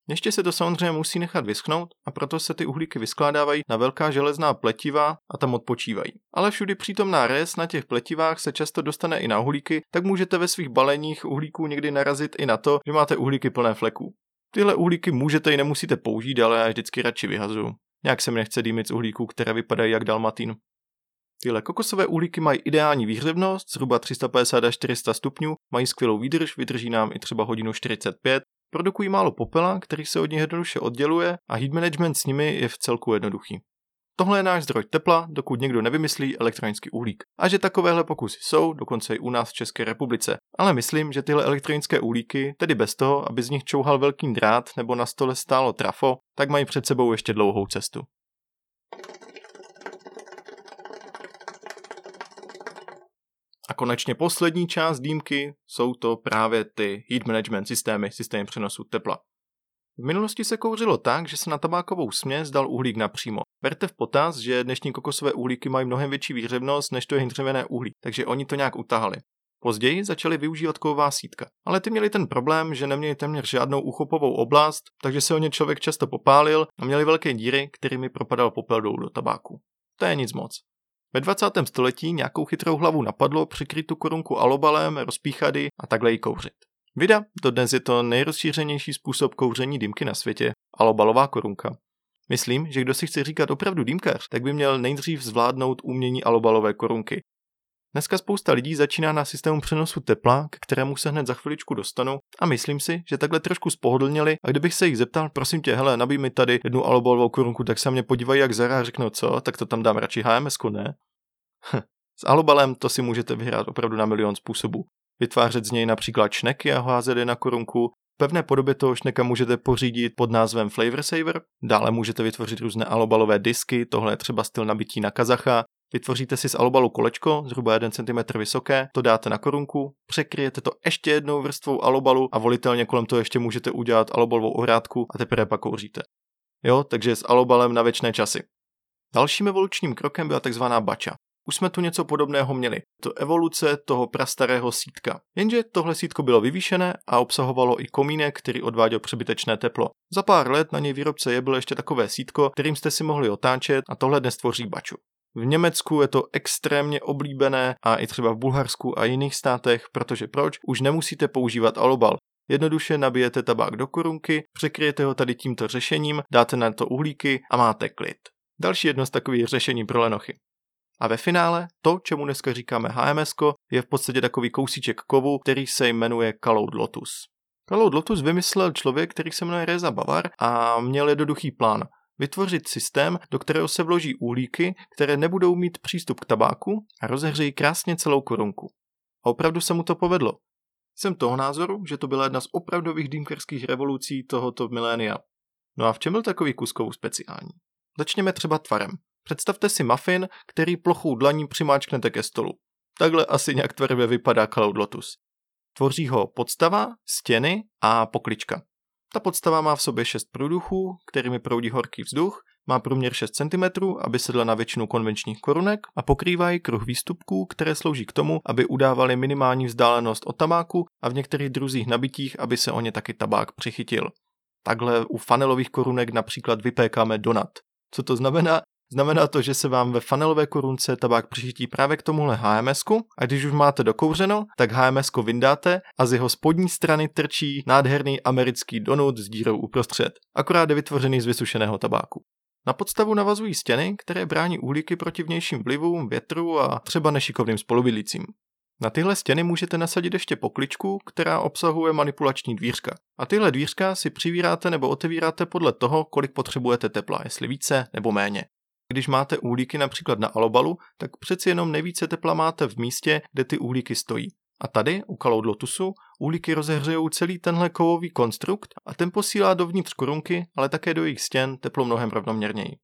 Ještě se to samozřejmě musí nechat vyschnout a proto se ty uhlíky vyskládávají na velká železná pletiva a tam odpočívají. Ale všudy přítomná res na těch pletivách se často dostane i na uhlíky, tak můžete ve svých baleních uhlíků někdy narazit i na to, že máte uhlíky plné fleků. Tyhle uhlíky můžete i nemusíte použít, ale já vždycky radši vyhazuju. Nějak se mi nechce dýmit z uhlíků, které vypadají jak dalmatín. Tyhle kokosové uhlíky mají ideální výhřevnost, zhruba 350 až 400 stupňů, mají skvělou výdrž, vydrží nám i třeba hodinu 45 Produkují málo popela, který se od nich jednoduše odděluje a heat management s nimi je v celku jednoduchý. Tohle je náš zdroj tepla, dokud někdo nevymyslí elektronický uhlík. A že takovéhle pokusy jsou, dokonce i u nás v České republice. Ale myslím, že tyhle elektronické uhlíky, tedy bez toho, aby z nich čouhal velký drát nebo na stole stálo trafo, tak mají před sebou ještě dlouhou cestu. A konečně poslední část dýmky jsou to právě ty heat management systémy, systémy přenosu tepla. V minulosti se kouřilo tak, že se na tabákovou směs dal uhlík napřímo. Berte v potaz, že dnešní kokosové uhlíky mají mnohem větší výřevnost, než to je dřevěné uhlí, takže oni to nějak utahali. Později začali využívat kovová sítka, ale ty měli ten problém, že neměli téměř žádnou uchopovou oblast, takže se o ně člověk často popálil a měli velké díry, kterými propadal popel dolů do tabáku. To je nic moc. Ve 20. století nějakou chytrou hlavu napadlo přikryt tu korunku alobalem, rozpíchady a takhle ji kouřit. Vida, dodnes je to nejrozšířenější způsob kouření dýmky na světě, alobalová korunka. Myslím, že kdo si chce říkat opravdu dýmkař, tak by měl nejdřív zvládnout umění alobalové korunky. Dneska spousta lidí začíná na systému přenosu tepla, k kterému se hned za chviličku dostanu a myslím si, že takhle trošku spohodlnili a kdybych se jich zeptal, prosím tě, hele, nabij mi tady jednu alobalovou korunku, tak se mě podívají jak zara a řeknou co, tak to tam dám radši HMS, ne? S alobalem to si můžete vyhrát opravdu na milion způsobů. Vytvářet z něj například šneky a házet je na korunku, pevné podobě toho šneka můžete pořídit pod názvem Flavor Saver, dále můžete vytvořit různé alobalové disky, tohle je třeba styl nabití na kazacha, Vytvoříte si z alobalu kolečko, zhruba 1 cm vysoké, to dáte na korunku, překryjete to ještě jednou vrstvou alobalu a volitelně kolem toho ještě můžete udělat alobalovou ohrádku a teprve pak kouříte. Jo, takže s alobalem na věčné časy. Dalším evolučním krokem byla takzvaná bača. Už jsme tu něco podobného měli. To evoluce toho prastarého sítka. Jenže tohle sítko bylo vyvýšené a obsahovalo i komínek, který odváděl přebytečné teplo. Za pár let na něj výrobce je bylo ještě takové sítko, kterým jste si mohli otáčet a tohle dnes tvoří baču. V Německu je to extrémně oblíbené a i třeba v Bulharsku a jiných státech, protože proč? Už nemusíte používat alobal. Jednoduše nabijete tabák do korunky, překryjete ho tady tímto řešením, dáte na to uhlíky a máte klid. Další jedno z takových řešení pro lenochy. A ve finále to, čemu dneska říkáme HMS, je v podstatě takový kousíček kovu, který se jmenuje Caloud Lotus. Caloud Lotus vymyslel člověk, který se jmenuje Reza Bavar a měl jednoduchý plán vytvořit systém, do kterého se vloží uhlíky, které nebudou mít přístup k tabáku a rozehřejí krásně celou korunku. A opravdu se mu to povedlo. Jsem toho názoru, že to byla jedna z opravdových dýmkerských revolucí tohoto milénia. No a v čem byl takový kuskou speciální? Začněme třeba tvarem. Představte si muffin, který plochou dlaní přimáčknete ke stolu. Takhle asi nějak tvarivě vypadá Cloud Lotus. Tvoří ho podstava, stěny a poklička. Ta podstava má v sobě 6 průduchů, kterými proudí horký vzduch, má průměr 6 cm, aby sedla na většinu konvenčních korunek a pokrývají kruh výstupků, které slouží k tomu, aby udávali minimální vzdálenost od tabáku a v některých druzích nabitích, aby se o ně taky tabák přichytil. Takhle u fanelových korunek například vypékáme donat. Co to znamená? Znamená to, že se vám ve fanelové korunce tabák přichytí právě k tomuhle hms a když už máte dokouřeno, tak hms vyndáte a z jeho spodní strany trčí nádherný americký donut s dírou uprostřed, akorát je vytvořený z vysušeného tabáku. Na podstavu navazují stěny, které brání uhlíky proti vnějším vlivům, větru a třeba nešikovným spolubydlícím. Na tyhle stěny můžete nasadit ještě pokličku, která obsahuje manipulační dvířka. A tyhle dvířka si přivíráte nebo otevíráte podle toho, kolik potřebujete tepla, jestli více nebo méně. Když máte uhlíky například na alobalu, tak přeci jenom nejvíce tepla máte v místě, kde ty uhlíky stojí. A tady, u Cloud Lotusu, uhlíky rozehřejou celý tenhle kovový konstrukt a ten posílá dovnitř korunky, ale také do jejich stěn teplo mnohem rovnoměrněji.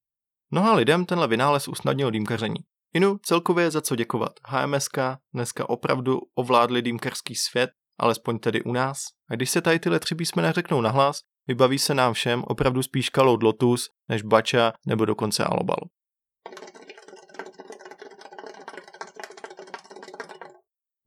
Mnoha lidem tenhle vynález usnadnil dýmkaření. Inu celkově za co děkovat. HMSK dneska opravdu ovládli dýmkařský svět, alespoň tedy u nás. A když se tady tyhle tři písmena řeknou nahlas, vybaví se nám všem opravdu spíš Cloud Lotus než Bača nebo dokonce Alobal.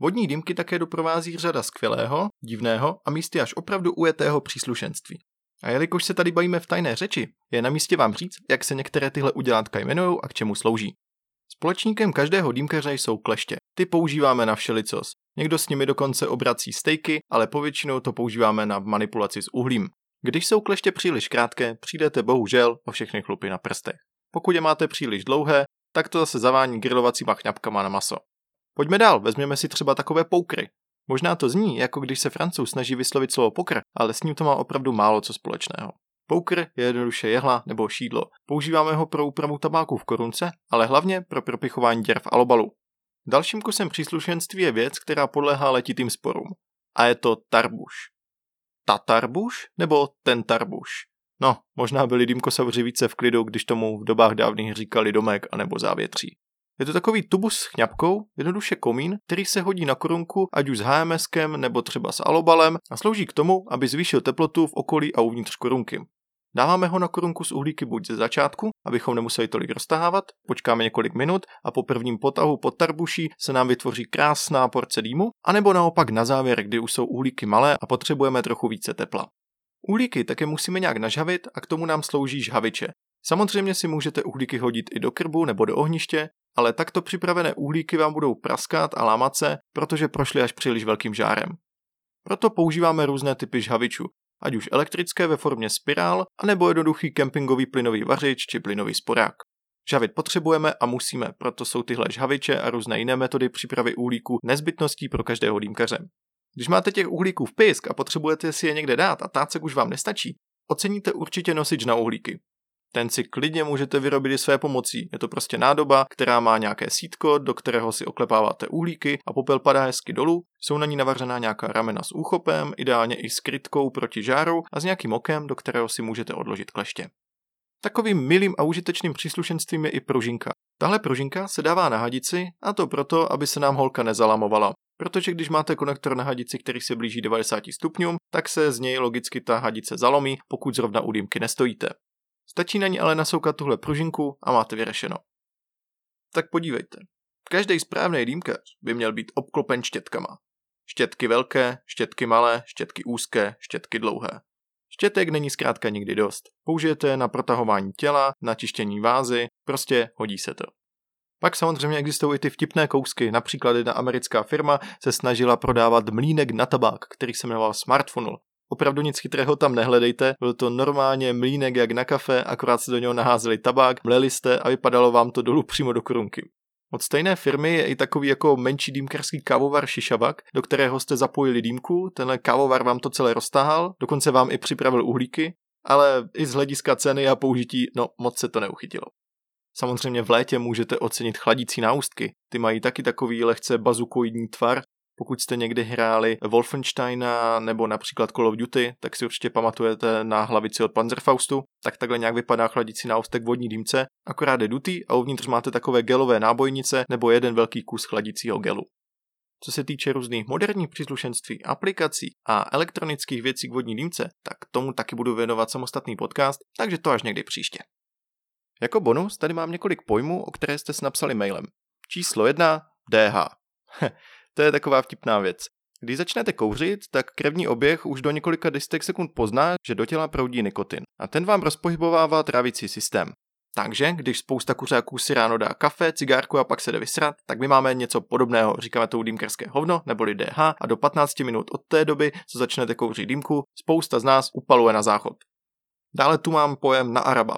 Vodní dýmky také doprovází řada skvělého, divného a místy až opravdu ujetého příslušenství. A jelikož se tady bavíme v tajné řeči, je na místě vám říct, jak se některé tyhle udělátka jmenují a k čemu slouží. Společníkem každého dýmkaře jsou kleště. Ty používáme na všelicos. Někdo s nimi dokonce obrací stejky, ale povětšinou to používáme na manipulaci s uhlím. Když jsou kleště příliš krátké, přijdete bohužel o všechny chlupy na prstech. Pokud je máte příliš dlouhé, tak to zase zavání grilovacíma chňapkama na maso. Pojďme dál, vezměme si třeba takové poukry. Možná to zní, jako když se francouz snaží vyslovit slovo pokr, ale s ním to má opravdu málo co společného. Poker je jednoduše jehla nebo šídlo. Používáme ho pro úpravu tabáku v korunce, ale hlavně pro propichování děr v alobalu. Dalším kusem příslušenství je věc, která podléhá letitým sporům. A je to tarbuš. Tatarbuš nebo ten tarbuš? No, možná byli dýmkosauři více v klidu, když tomu v dobách dávných říkali domek anebo závětří. Je to takový tubus s chňapkou, jednoduše komín, který se hodí na korunku, ať už s HMSkem nebo třeba s alobalem a slouží k tomu, aby zvýšil teplotu v okolí a uvnitř korunky. Dáváme ho na korunku z uhlíky buď ze začátku, abychom nemuseli tolik roztahávat, počkáme několik minut a po prvním potahu pod tarbuší se nám vytvoří krásná porce dýmu, anebo naopak na závěr, kdy už jsou uhlíky malé a potřebujeme trochu více tepla. Uhlíky také musíme nějak nažhavit a k tomu nám slouží žhaviče. Samozřejmě si můžete uhlíky hodit i do krbu nebo do ohniště, ale takto připravené uhlíky vám budou praskat a lámat se, protože prošly až příliš velkým žárem. Proto používáme různé typy žhavičů, ať už elektrické ve formě spirál, anebo jednoduchý kempingový plynový vařič či plynový sporák. Žhavit potřebujeme a musíme, proto jsou tyhle žhaviče a různé jiné metody přípravy uhlíků nezbytností pro každého dýmkaře. Když máte těch uhlíků v pisk a potřebujete si je někde dát a tácek už vám nestačí, oceníte určitě nosič na uhlíky. Ten si klidně můžete vyrobit i své pomocí. Je to prostě nádoba, která má nějaké sítko, do kterého si oklepáváte uhlíky a popel padá hezky dolů. Jsou na ní navařená nějaká ramena s úchopem, ideálně i s krytkou proti žáru a s nějakým okem, do kterého si můžete odložit kleště. Takovým milým a užitečným příslušenstvím je i pružinka. Tahle pružinka se dává na hadici a to proto, aby se nám holka nezalamovala. Protože když máte konektor na hadici, který se blíží 90 stupňům, tak se z něj logicky ta hadice zalomí, pokud zrovna u dýmky nestojíte. Stačí na ní ale nasoukat tuhle pružinku a máte vyřešeno. Tak podívejte. Každý správný dýmkař by měl být obklopen štětkama. Štětky velké, štětky malé, štětky úzké, štětky dlouhé. Štětek není zkrátka nikdy dost. Použijete je na protahování těla, na čištění vázy, prostě hodí se to. Pak samozřejmě existují i ty vtipné kousky, například jedna americká firma se snažila prodávat mlínek na tabák, který se jmenoval Smartfunnel. Opravdu nic chytrého tam nehledejte, byl to normálně mlínek jak na kafe, akorát se do něho naházeli tabák, mleli jste a vypadalo vám to dolů přímo do korunky. Od stejné firmy je i takový jako menší dýmkarský kávovar Šišavak, do kterého jste zapojili dýmku, tenhle kávovar vám to celé roztáhal, dokonce vám i připravil uhlíky, ale i z hlediska ceny a použití, no moc se to neuchytilo. Samozřejmě v létě můžete ocenit chladící náustky. Ty mají taky takový lehce bazukoidní tvar pokud jste někdy hráli Wolfensteina nebo například Call of Duty, tak si určitě pamatujete na hlavici od Panzerfaustu, tak takhle nějak vypadá chladící náustek vodní dýmce, akorát je dutý a uvnitř máte takové gelové nábojnice nebo jeden velký kus chladícího gelu. Co se týče různých moderních příslušenství, aplikací a elektronických věcí k vodní dýmce, tak tomu taky budu věnovat samostatný podcast, takže to až někdy příště. Jako bonus tady mám několik pojmů, o které jste si napsali mailem. Číslo 1 DH. To je taková vtipná věc. Když začnete kouřit, tak krevní oběh už do několika desítek sekund pozná, že do těla proudí nikotin a ten vám rozpohybovává trávicí systém. Takže, když spousta kuřáků si ráno dá kafe, cigárku a pak se jde vysrat, tak my máme něco podobného, říkáme to dýmkerské hovno neboli DH a do 15 minut od té doby, co začnete kouřit dýmku, spousta z nás upaluje na záchod. Dále tu mám pojem na araba.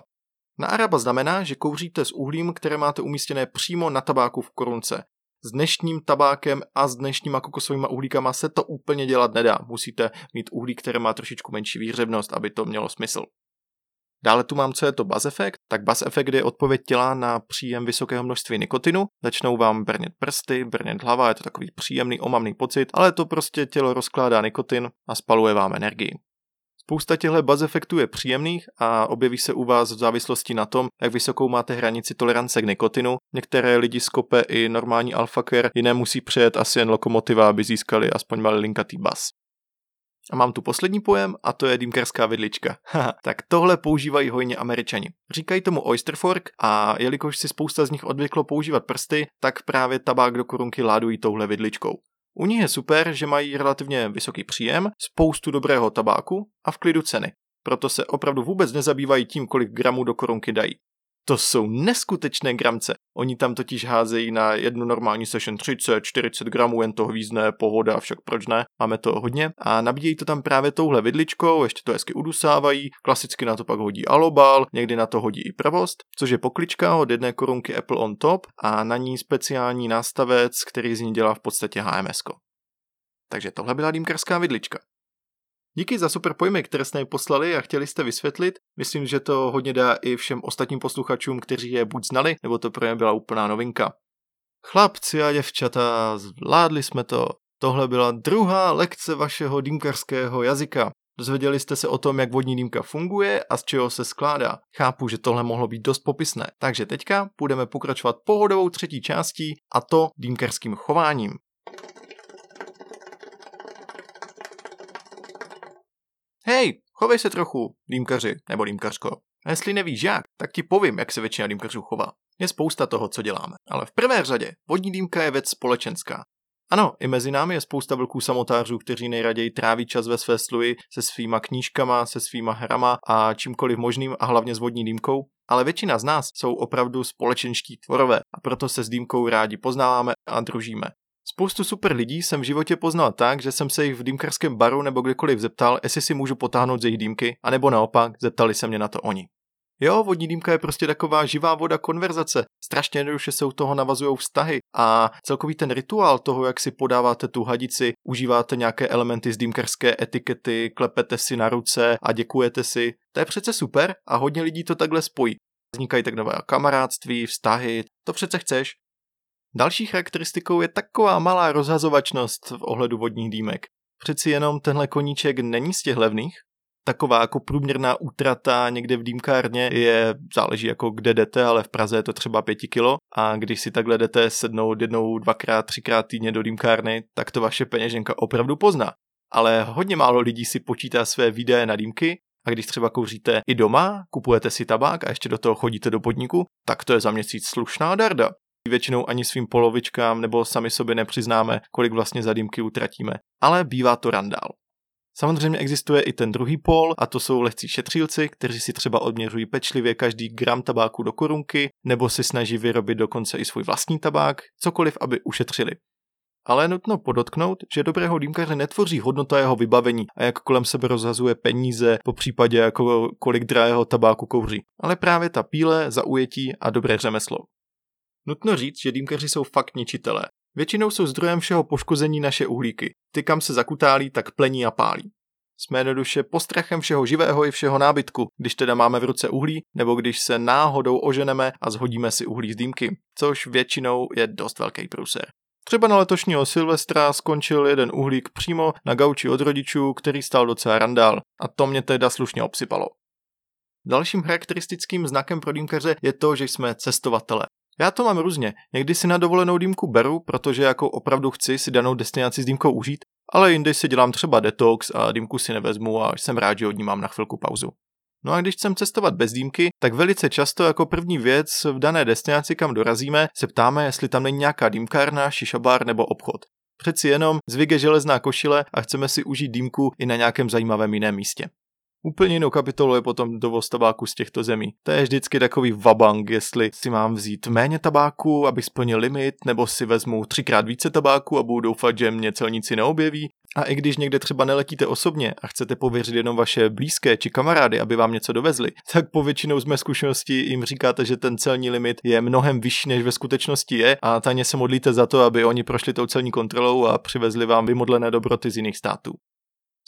Na araba znamená, že kouříte s uhlím, které máte umístěné přímo na tabáku v korunce s dnešním tabákem a s dnešníma kokosovými uhlíkama se to úplně dělat nedá. Musíte mít uhlík, které má trošičku menší výhřevnost, aby to mělo smysl. Dále tu mám, co je to buzz efekt. Tak buzz efekt je odpověď těla na příjem vysokého množství nikotinu. Začnou vám brnět prsty, brnět hlava, je to takový příjemný omamný pocit, ale to prostě tělo rozkládá nikotin a spaluje vám energii. Spousta těchto buzz efektů je příjemných a objeví se u vás v závislosti na tom, jak vysokou máte hranici tolerance k nikotinu. Některé lidi skope i normální alfaker, jiné musí přejet asi jen lokomotiva, aby získali aspoň malý linkatý bas. A mám tu poslední pojem a to je dýmkarská vidlička. tak tohle používají hojně američani. Říkají tomu oyster fork a jelikož si spousta z nich odvyklo používat prsty, tak právě tabák do korunky ládují touhle vidličkou. U nich je super, že mají relativně vysoký příjem, spoustu dobrého tabáku a v klidu ceny. Proto se opravdu vůbec nezabývají tím, kolik gramů do korunky dají. To jsou neskutečné gramce. Oni tam totiž házejí na jednu normální session 30, 40 gramů, jen to hvízne, pohoda, však proč ne, máme to hodně. A nabíjejí to tam právě touhle vidličkou, ještě to hezky udusávají, klasicky na to pak hodí alobal, někdy na to hodí i pravost, což je poklička od jedné korunky Apple on top a na ní speciální nástavec, který z ní dělá v podstatě HMS. Takže tohle byla dýmkarská vidlička. Díky za super pojmy, které jste mi poslali a chtěli jste vysvětlit. Myslím, že to hodně dá i všem ostatním posluchačům, kteří je buď znali, nebo to pro ně byla úplná novinka. Chlapci a děvčata, zvládli jsme to. Tohle byla druhá lekce vašeho dýmkarského jazyka. Dozvěděli jste se o tom, jak vodní dýmka funguje a z čeho se skládá. Chápu, že tohle mohlo být dost popisné, takže teďka budeme pokračovat pohodovou třetí částí a to dýmkarským chováním. Hej, chovej se trochu, dýmkaři, nebo dýmkařko. A jestli nevíš jak, tak ti povím, jak se většina dýmkařů chová. Je spousta toho, co děláme. Ale v prvé řadě, vodní dýmka je věc společenská. Ano, i mezi námi je spousta velků samotářů, kteří nejraději tráví čas ve své sluji se svýma knížkama, se svýma hrama a čímkoliv možným a hlavně s vodní dýmkou, ale většina z nás jsou opravdu společenští tvorové a proto se s dýmkou rádi poznáváme a družíme. Spoustu super lidí jsem v životě poznal tak, že jsem se jich v dýmkarském baru nebo kdekoliv zeptal, jestli si můžu potáhnout z jejich dýmky, anebo naopak, zeptali se mě na to oni. Jo, vodní dýmka je prostě taková živá voda konverzace. Strašně jednoduše se u toho navazují vztahy a celkový ten rituál toho, jak si podáváte tu hadici, užíváte nějaké elementy z dýmkarské etikety, klepete si na ruce a děkujete si, to je přece super a hodně lidí to takhle spojí. Vznikají tak nové kamarádství, vztahy, to přece chceš. Další charakteristikou je taková malá rozhazovačnost v ohledu vodních dýmek. Přeci jenom tenhle koníček není z těch levných, taková jako průměrná útrata někde v dýmkárně je, záleží jako kde jdete, ale v Praze je to třeba pěti kilo a když si takhle jdete sednout jednou, dvakrát, třikrát týdně do dýmkárny, tak to vaše peněženka opravdu pozná. Ale hodně málo lidí si počítá své výdaje na dýmky a když třeba kouříte i doma, kupujete si tabák a ještě do toho chodíte do podniku, tak to je za měsíc slušná darda. Většinou ani svým polovičkám nebo sami sobě nepřiznáme, kolik vlastně za dýmky utratíme. Ale bývá to randál. Samozřejmě existuje i ten druhý pól, a to jsou lehcí šetřílci, kteří si třeba odměřují pečlivě každý gram tabáku do korunky, nebo si snaží vyrobit dokonce i svůj vlastní tabák, cokoliv, aby ušetřili. Ale nutno podotknout, že dobrého dýmkaře netvoří hodnota jeho vybavení a jak kolem sebe rozhazuje peníze, po případě jako kolik drahého tabáku kouří, ale právě ta píle, zaujetí a dobré řemeslo. Nutno říct, že dýmkaři jsou fakt ničitelé Většinou jsou zdrojem všeho poškození naše uhlíky. Ty kam se zakutálí, tak plení a pálí. Jsme jednoduše postrachem všeho živého i všeho nábytku, když teda máme v ruce uhlí, nebo když se náhodou oženeme a zhodíme si uhlí z dýmky, což většinou je dost velký průser. Třeba na letošního Silvestra skončil jeden uhlík přímo na gauči od rodičů, který stál docela randál a to mě teda slušně obsypalo. Dalším charakteristickým znakem pro dýmkaře je to, že jsme cestovatele. Já to mám různě. Někdy si na dovolenou dýmku beru, protože jako opravdu chci si danou destinaci s dýmkou užít, ale jindy si dělám třeba detox a dýmku si nevezmu a jsem rád, že od ní mám na chvilku pauzu. No a když chcem cestovat bez dýmky, tak velice často jako první věc v dané destinaci, kam dorazíme, se ptáme, jestli tam není nějaká dýmkárna, šišabar nebo obchod. Přeci jenom zvyk je železná košile a chceme si užít dýmku i na nějakém zajímavém jiném místě. Úplně jinou kapitolu je potom dovoz tabáku z těchto zemí. To je vždycky takový vabang, jestli si mám vzít méně tabáku, abych splnil limit, nebo si vezmu třikrát více tabáku a budu doufat, že mě celníci neobjeví. A i když někde třeba neletíte osobně a chcete pověřit jenom vaše blízké či kamarády, aby vám něco dovezli, tak po většinou z mé zkušenosti jim říkáte, že ten celní limit je mnohem vyšší, než ve skutečnosti je a tajně se modlíte za to, aby oni prošli tou celní kontrolou a přivezli vám vymodlené dobroty z jiných států.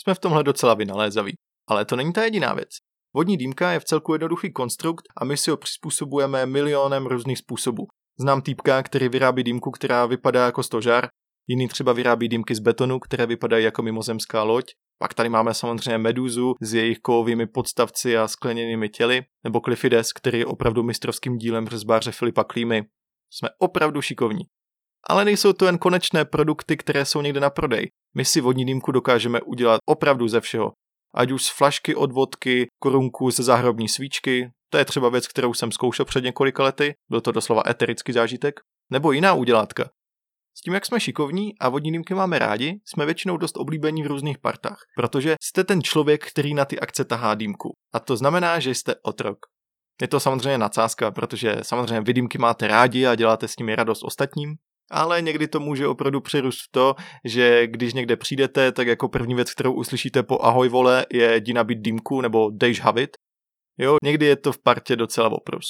Jsme v tomhle docela vynalézaví. Ale to není ta jediná věc. Vodní dýmka je v celku jednoduchý konstrukt a my si ho přizpůsobujeme milionem různých způsobů. Znám týpka, který vyrábí dýmku, která vypadá jako stožár, jiný třeba vyrábí dýmky z betonu, které vypadají jako mimozemská loď, pak tady máme samozřejmě Meduzu s jejich kovovými podstavci a skleněnými těly, nebo Clifides, který je opravdu mistrovským dílem řezbáře Filipa Klímy. Jsme opravdu šikovní. Ale nejsou to jen konečné produkty, které jsou někde na prodej. My si vodní dýmku dokážeme udělat opravdu ze všeho ať už z flašky od vodky, korunku ze zahrobní svíčky, to je třeba věc, kterou jsem zkoušel před několika lety, byl to doslova eterický zážitek, nebo jiná udělátka. S tím, jak jsme šikovní a vodní dýmky máme rádi, jsme většinou dost oblíbení v různých partách, protože jste ten člověk, který na ty akce tahá dýmku. A to znamená, že jste otrok. Je to samozřejmě nadsázka, protože samozřejmě vy dýmky máte rádi a děláte s nimi radost ostatním, ale někdy to může opravdu přirůst v to, že když někde přijdete, tak jako první věc, kterou uslyšíte po ahoj vole, je jdi nabít dýmku nebo dejš havit. Jo, někdy je to v partě docela oprus.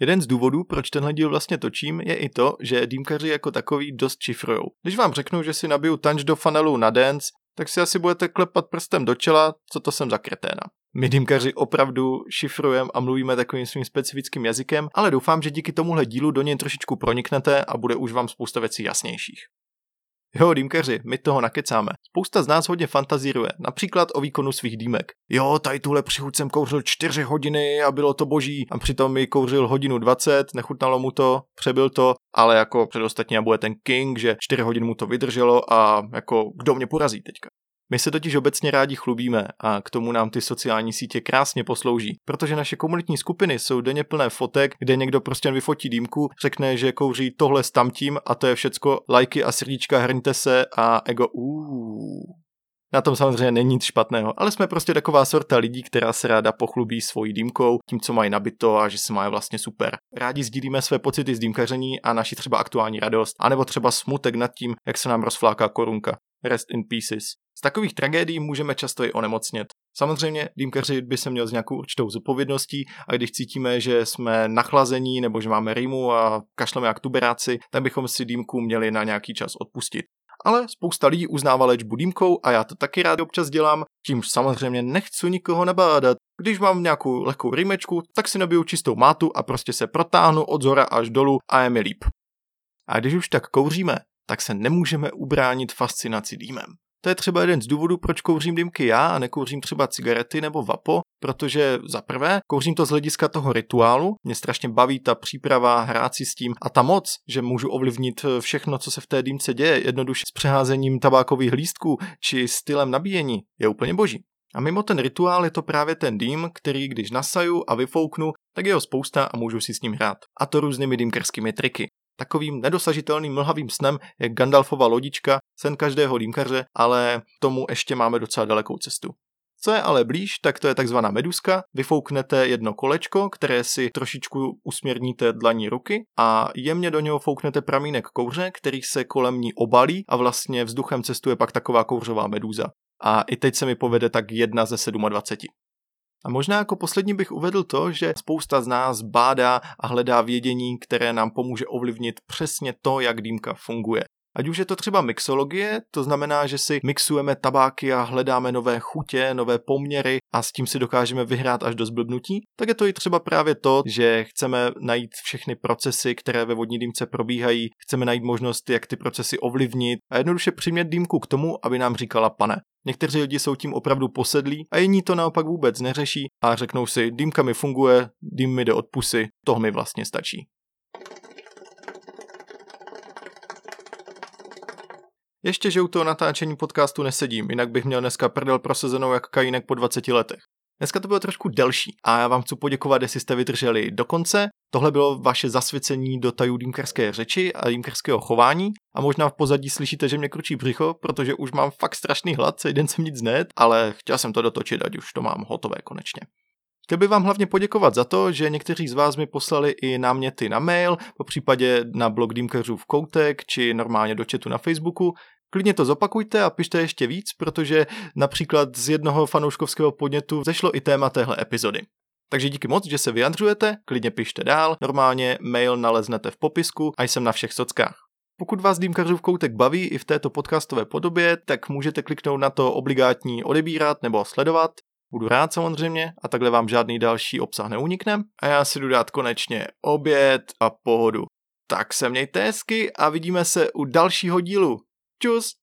Jeden z důvodů, proč tenhle díl vlastně točím, je i to, že dýmkaři jako takový dost čifrujou. Když vám řeknu, že si nabiju tanč do fanelu na dance, tak si asi budete klepat prstem do čela, co to jsem za kreténa. My dýmkaři opravdu šifrujeme a mluvíme takovým svým specifickým jazykem, ale doufám, že díky tomuhle dílu do něj trošičku proniknete a bude už vám spousta věcí jasnějších. Jo, dýmkaři, my toho nakecáme. Spousta z nás hodně fantazíruje, například o výkonu svých dýmek. Jo, tady tuhle přichůd jsem kouřil 4 hodiny a bylo to boží a přitom mi kouřil hodinu 20, nechutnalo mu to, přebyl to, ale jako předostatně bude ten king, že 4 hodiny mu to vydrželo a jako kdo mě porazí teďka. My se totiž obecně rádi chlubíme a k tomu nám ty sociální sítě krásně poslouží, protože naše komunitní skupiny jsou denně plné fotek, kde někdo prostě vyfotí dýmku, řekne, že kouří tohle s tamtím a to je všecko, lajky a srdíčka, hrňte se a ego uuu. Na tom samozřejmě není nic špatného, ale jsme prostě taková sorta lidí, která se ráda pochlubí svojí dýmkou, tím, co mají nabito a že se mají vlastně super. Rádi sdílíme své pocity z dýmkaření a naši třeba aktuální radost, anebo třeba smutek nad tím, jak se nám rozfláká korunka. Rest in pieces. Z takových tragédií můžeme často i onemocnět. Samozřejmě dýmkaři by se měl s nějakou určitou zodpovědností a když cítíme, že jsme nachlazení nebo že máme rýmu a kašleme jak tuberáci, tak bychom si dýmku měli na nějaký čas odpustit. Ale spousta lidí uznává léčbu dýmkou a já to taky rád občas dělám, čímž samozřejmě nechci nikoho nabádat. Když mám nějakou lehkou rýmečku, tak si nabiju čistou mátu a prostě se protáhnu od zora až dolů a je mi líp. A když už tak kouříme, tak se nemůžeme ubránit fascinaci dýmem. To je třeba jeden z důvodů, proč kouřím dýmky já a nekouřím třeba cigarety nebo vapo, protože za prvé kouřím to z hlediska toho rituálu, mě strašně baví ta příprava, hrát si s tím a ta moc, že můžu ovlivnit všechno, co se v té dýmce děje, jednoduše s přeházením tabákových lístků či stylem nabíjení, je úplně boží. A mimo ten rituál je to právě ten dým, který když nasaju a vyfouknu, tak je ho spousta a můžu si s ním hrát. A to různými dýmkerskými triky. Takovým nedosažitelným mlhavým snem je Gandalfova lodička, sen každého dýmkaře, ale tomu ještě máme docela dalekou cestu. Co je ale blíž, tak to je takzvaná meduska. Vyfouknete jedno kolečko, které si trošičku usměrníte dlaní ruky a jemně do něho fouknete pramínek kouře, který se kolem ní obalí a vlastně vzduchem cestuje pak taková kouřová medúza. A i teď se mi povede tak jedna ze 27. A možná jako poslední bych uvedl to, že spousta z nás bádá a hledá vědění, které nám pomůže ovlivnit přesně to, jak dýmka funguje. Ať už je to třeba mixologie, to znamená, že si mixujeme tabáky a hledáme nové chutě, nové poměry a s tím si dokážeme vyhrát až do zblbnutí, tak je to i třeba právě to, že chceme najít všechny procesy, které ve vodní dýmce probíhají, chceme najít možnost, jak ty procesy ovlivnit a jednoduše přimět dýmku k tomu, aby nám říkala pane. Někteří lidi jsou tím opravdu posedlí a jiní to naopak vůbec neřeší a řeknou si, dýmka mi funguje, dým mi jde od pusy, toho mi vlastně stačí. Ještě, že u toho natáčení podcastu nesedím, jinak bych měl dneska prdel prosazenou jak kajínek po 20 letech. Dneska to bylo trošku delší a já vám chci poděkovat, jestli jste vydrželi do konce. Tohle bylo vaše zasvěcení do tajů dýmkerské řeči a dýmkerského chování a možná v pozadí slyšíte, že mě kručí břicho, protože už mám fakt strašný hlad, celý den jsem nic net, ale chtěl jsem to dotočit, ať už to mám hotové konečně. Chtěl bych vám hlavně poděkovat za to, že někteří z vás mi poslali i náměty na mail, po případě na blog Dýmkařů v koutek, či normálně do chatu na Facebooku. Klidně to zopakujte a pište ještě víc, protože například z jednoho fanouškovského podnětu zešlo i téma téhle epizody. Takže díky moc, že se vyjadřujete, klidně pište dál, normálně mail naleznete v popisku a jsem na všech sockách. Pokud vás Dýmkařův koutek baví i v této podcastové podobě, tak můžete kliknout na to obligátní odebírat nebo sledovat. Budu rád samozřejmě a takhle vám žádný další obsah neunikne. A já si jdu dát konečně oběd a pohodu. Tak se mějte hezky a vidíme se u dalšího dílu. Tschüss.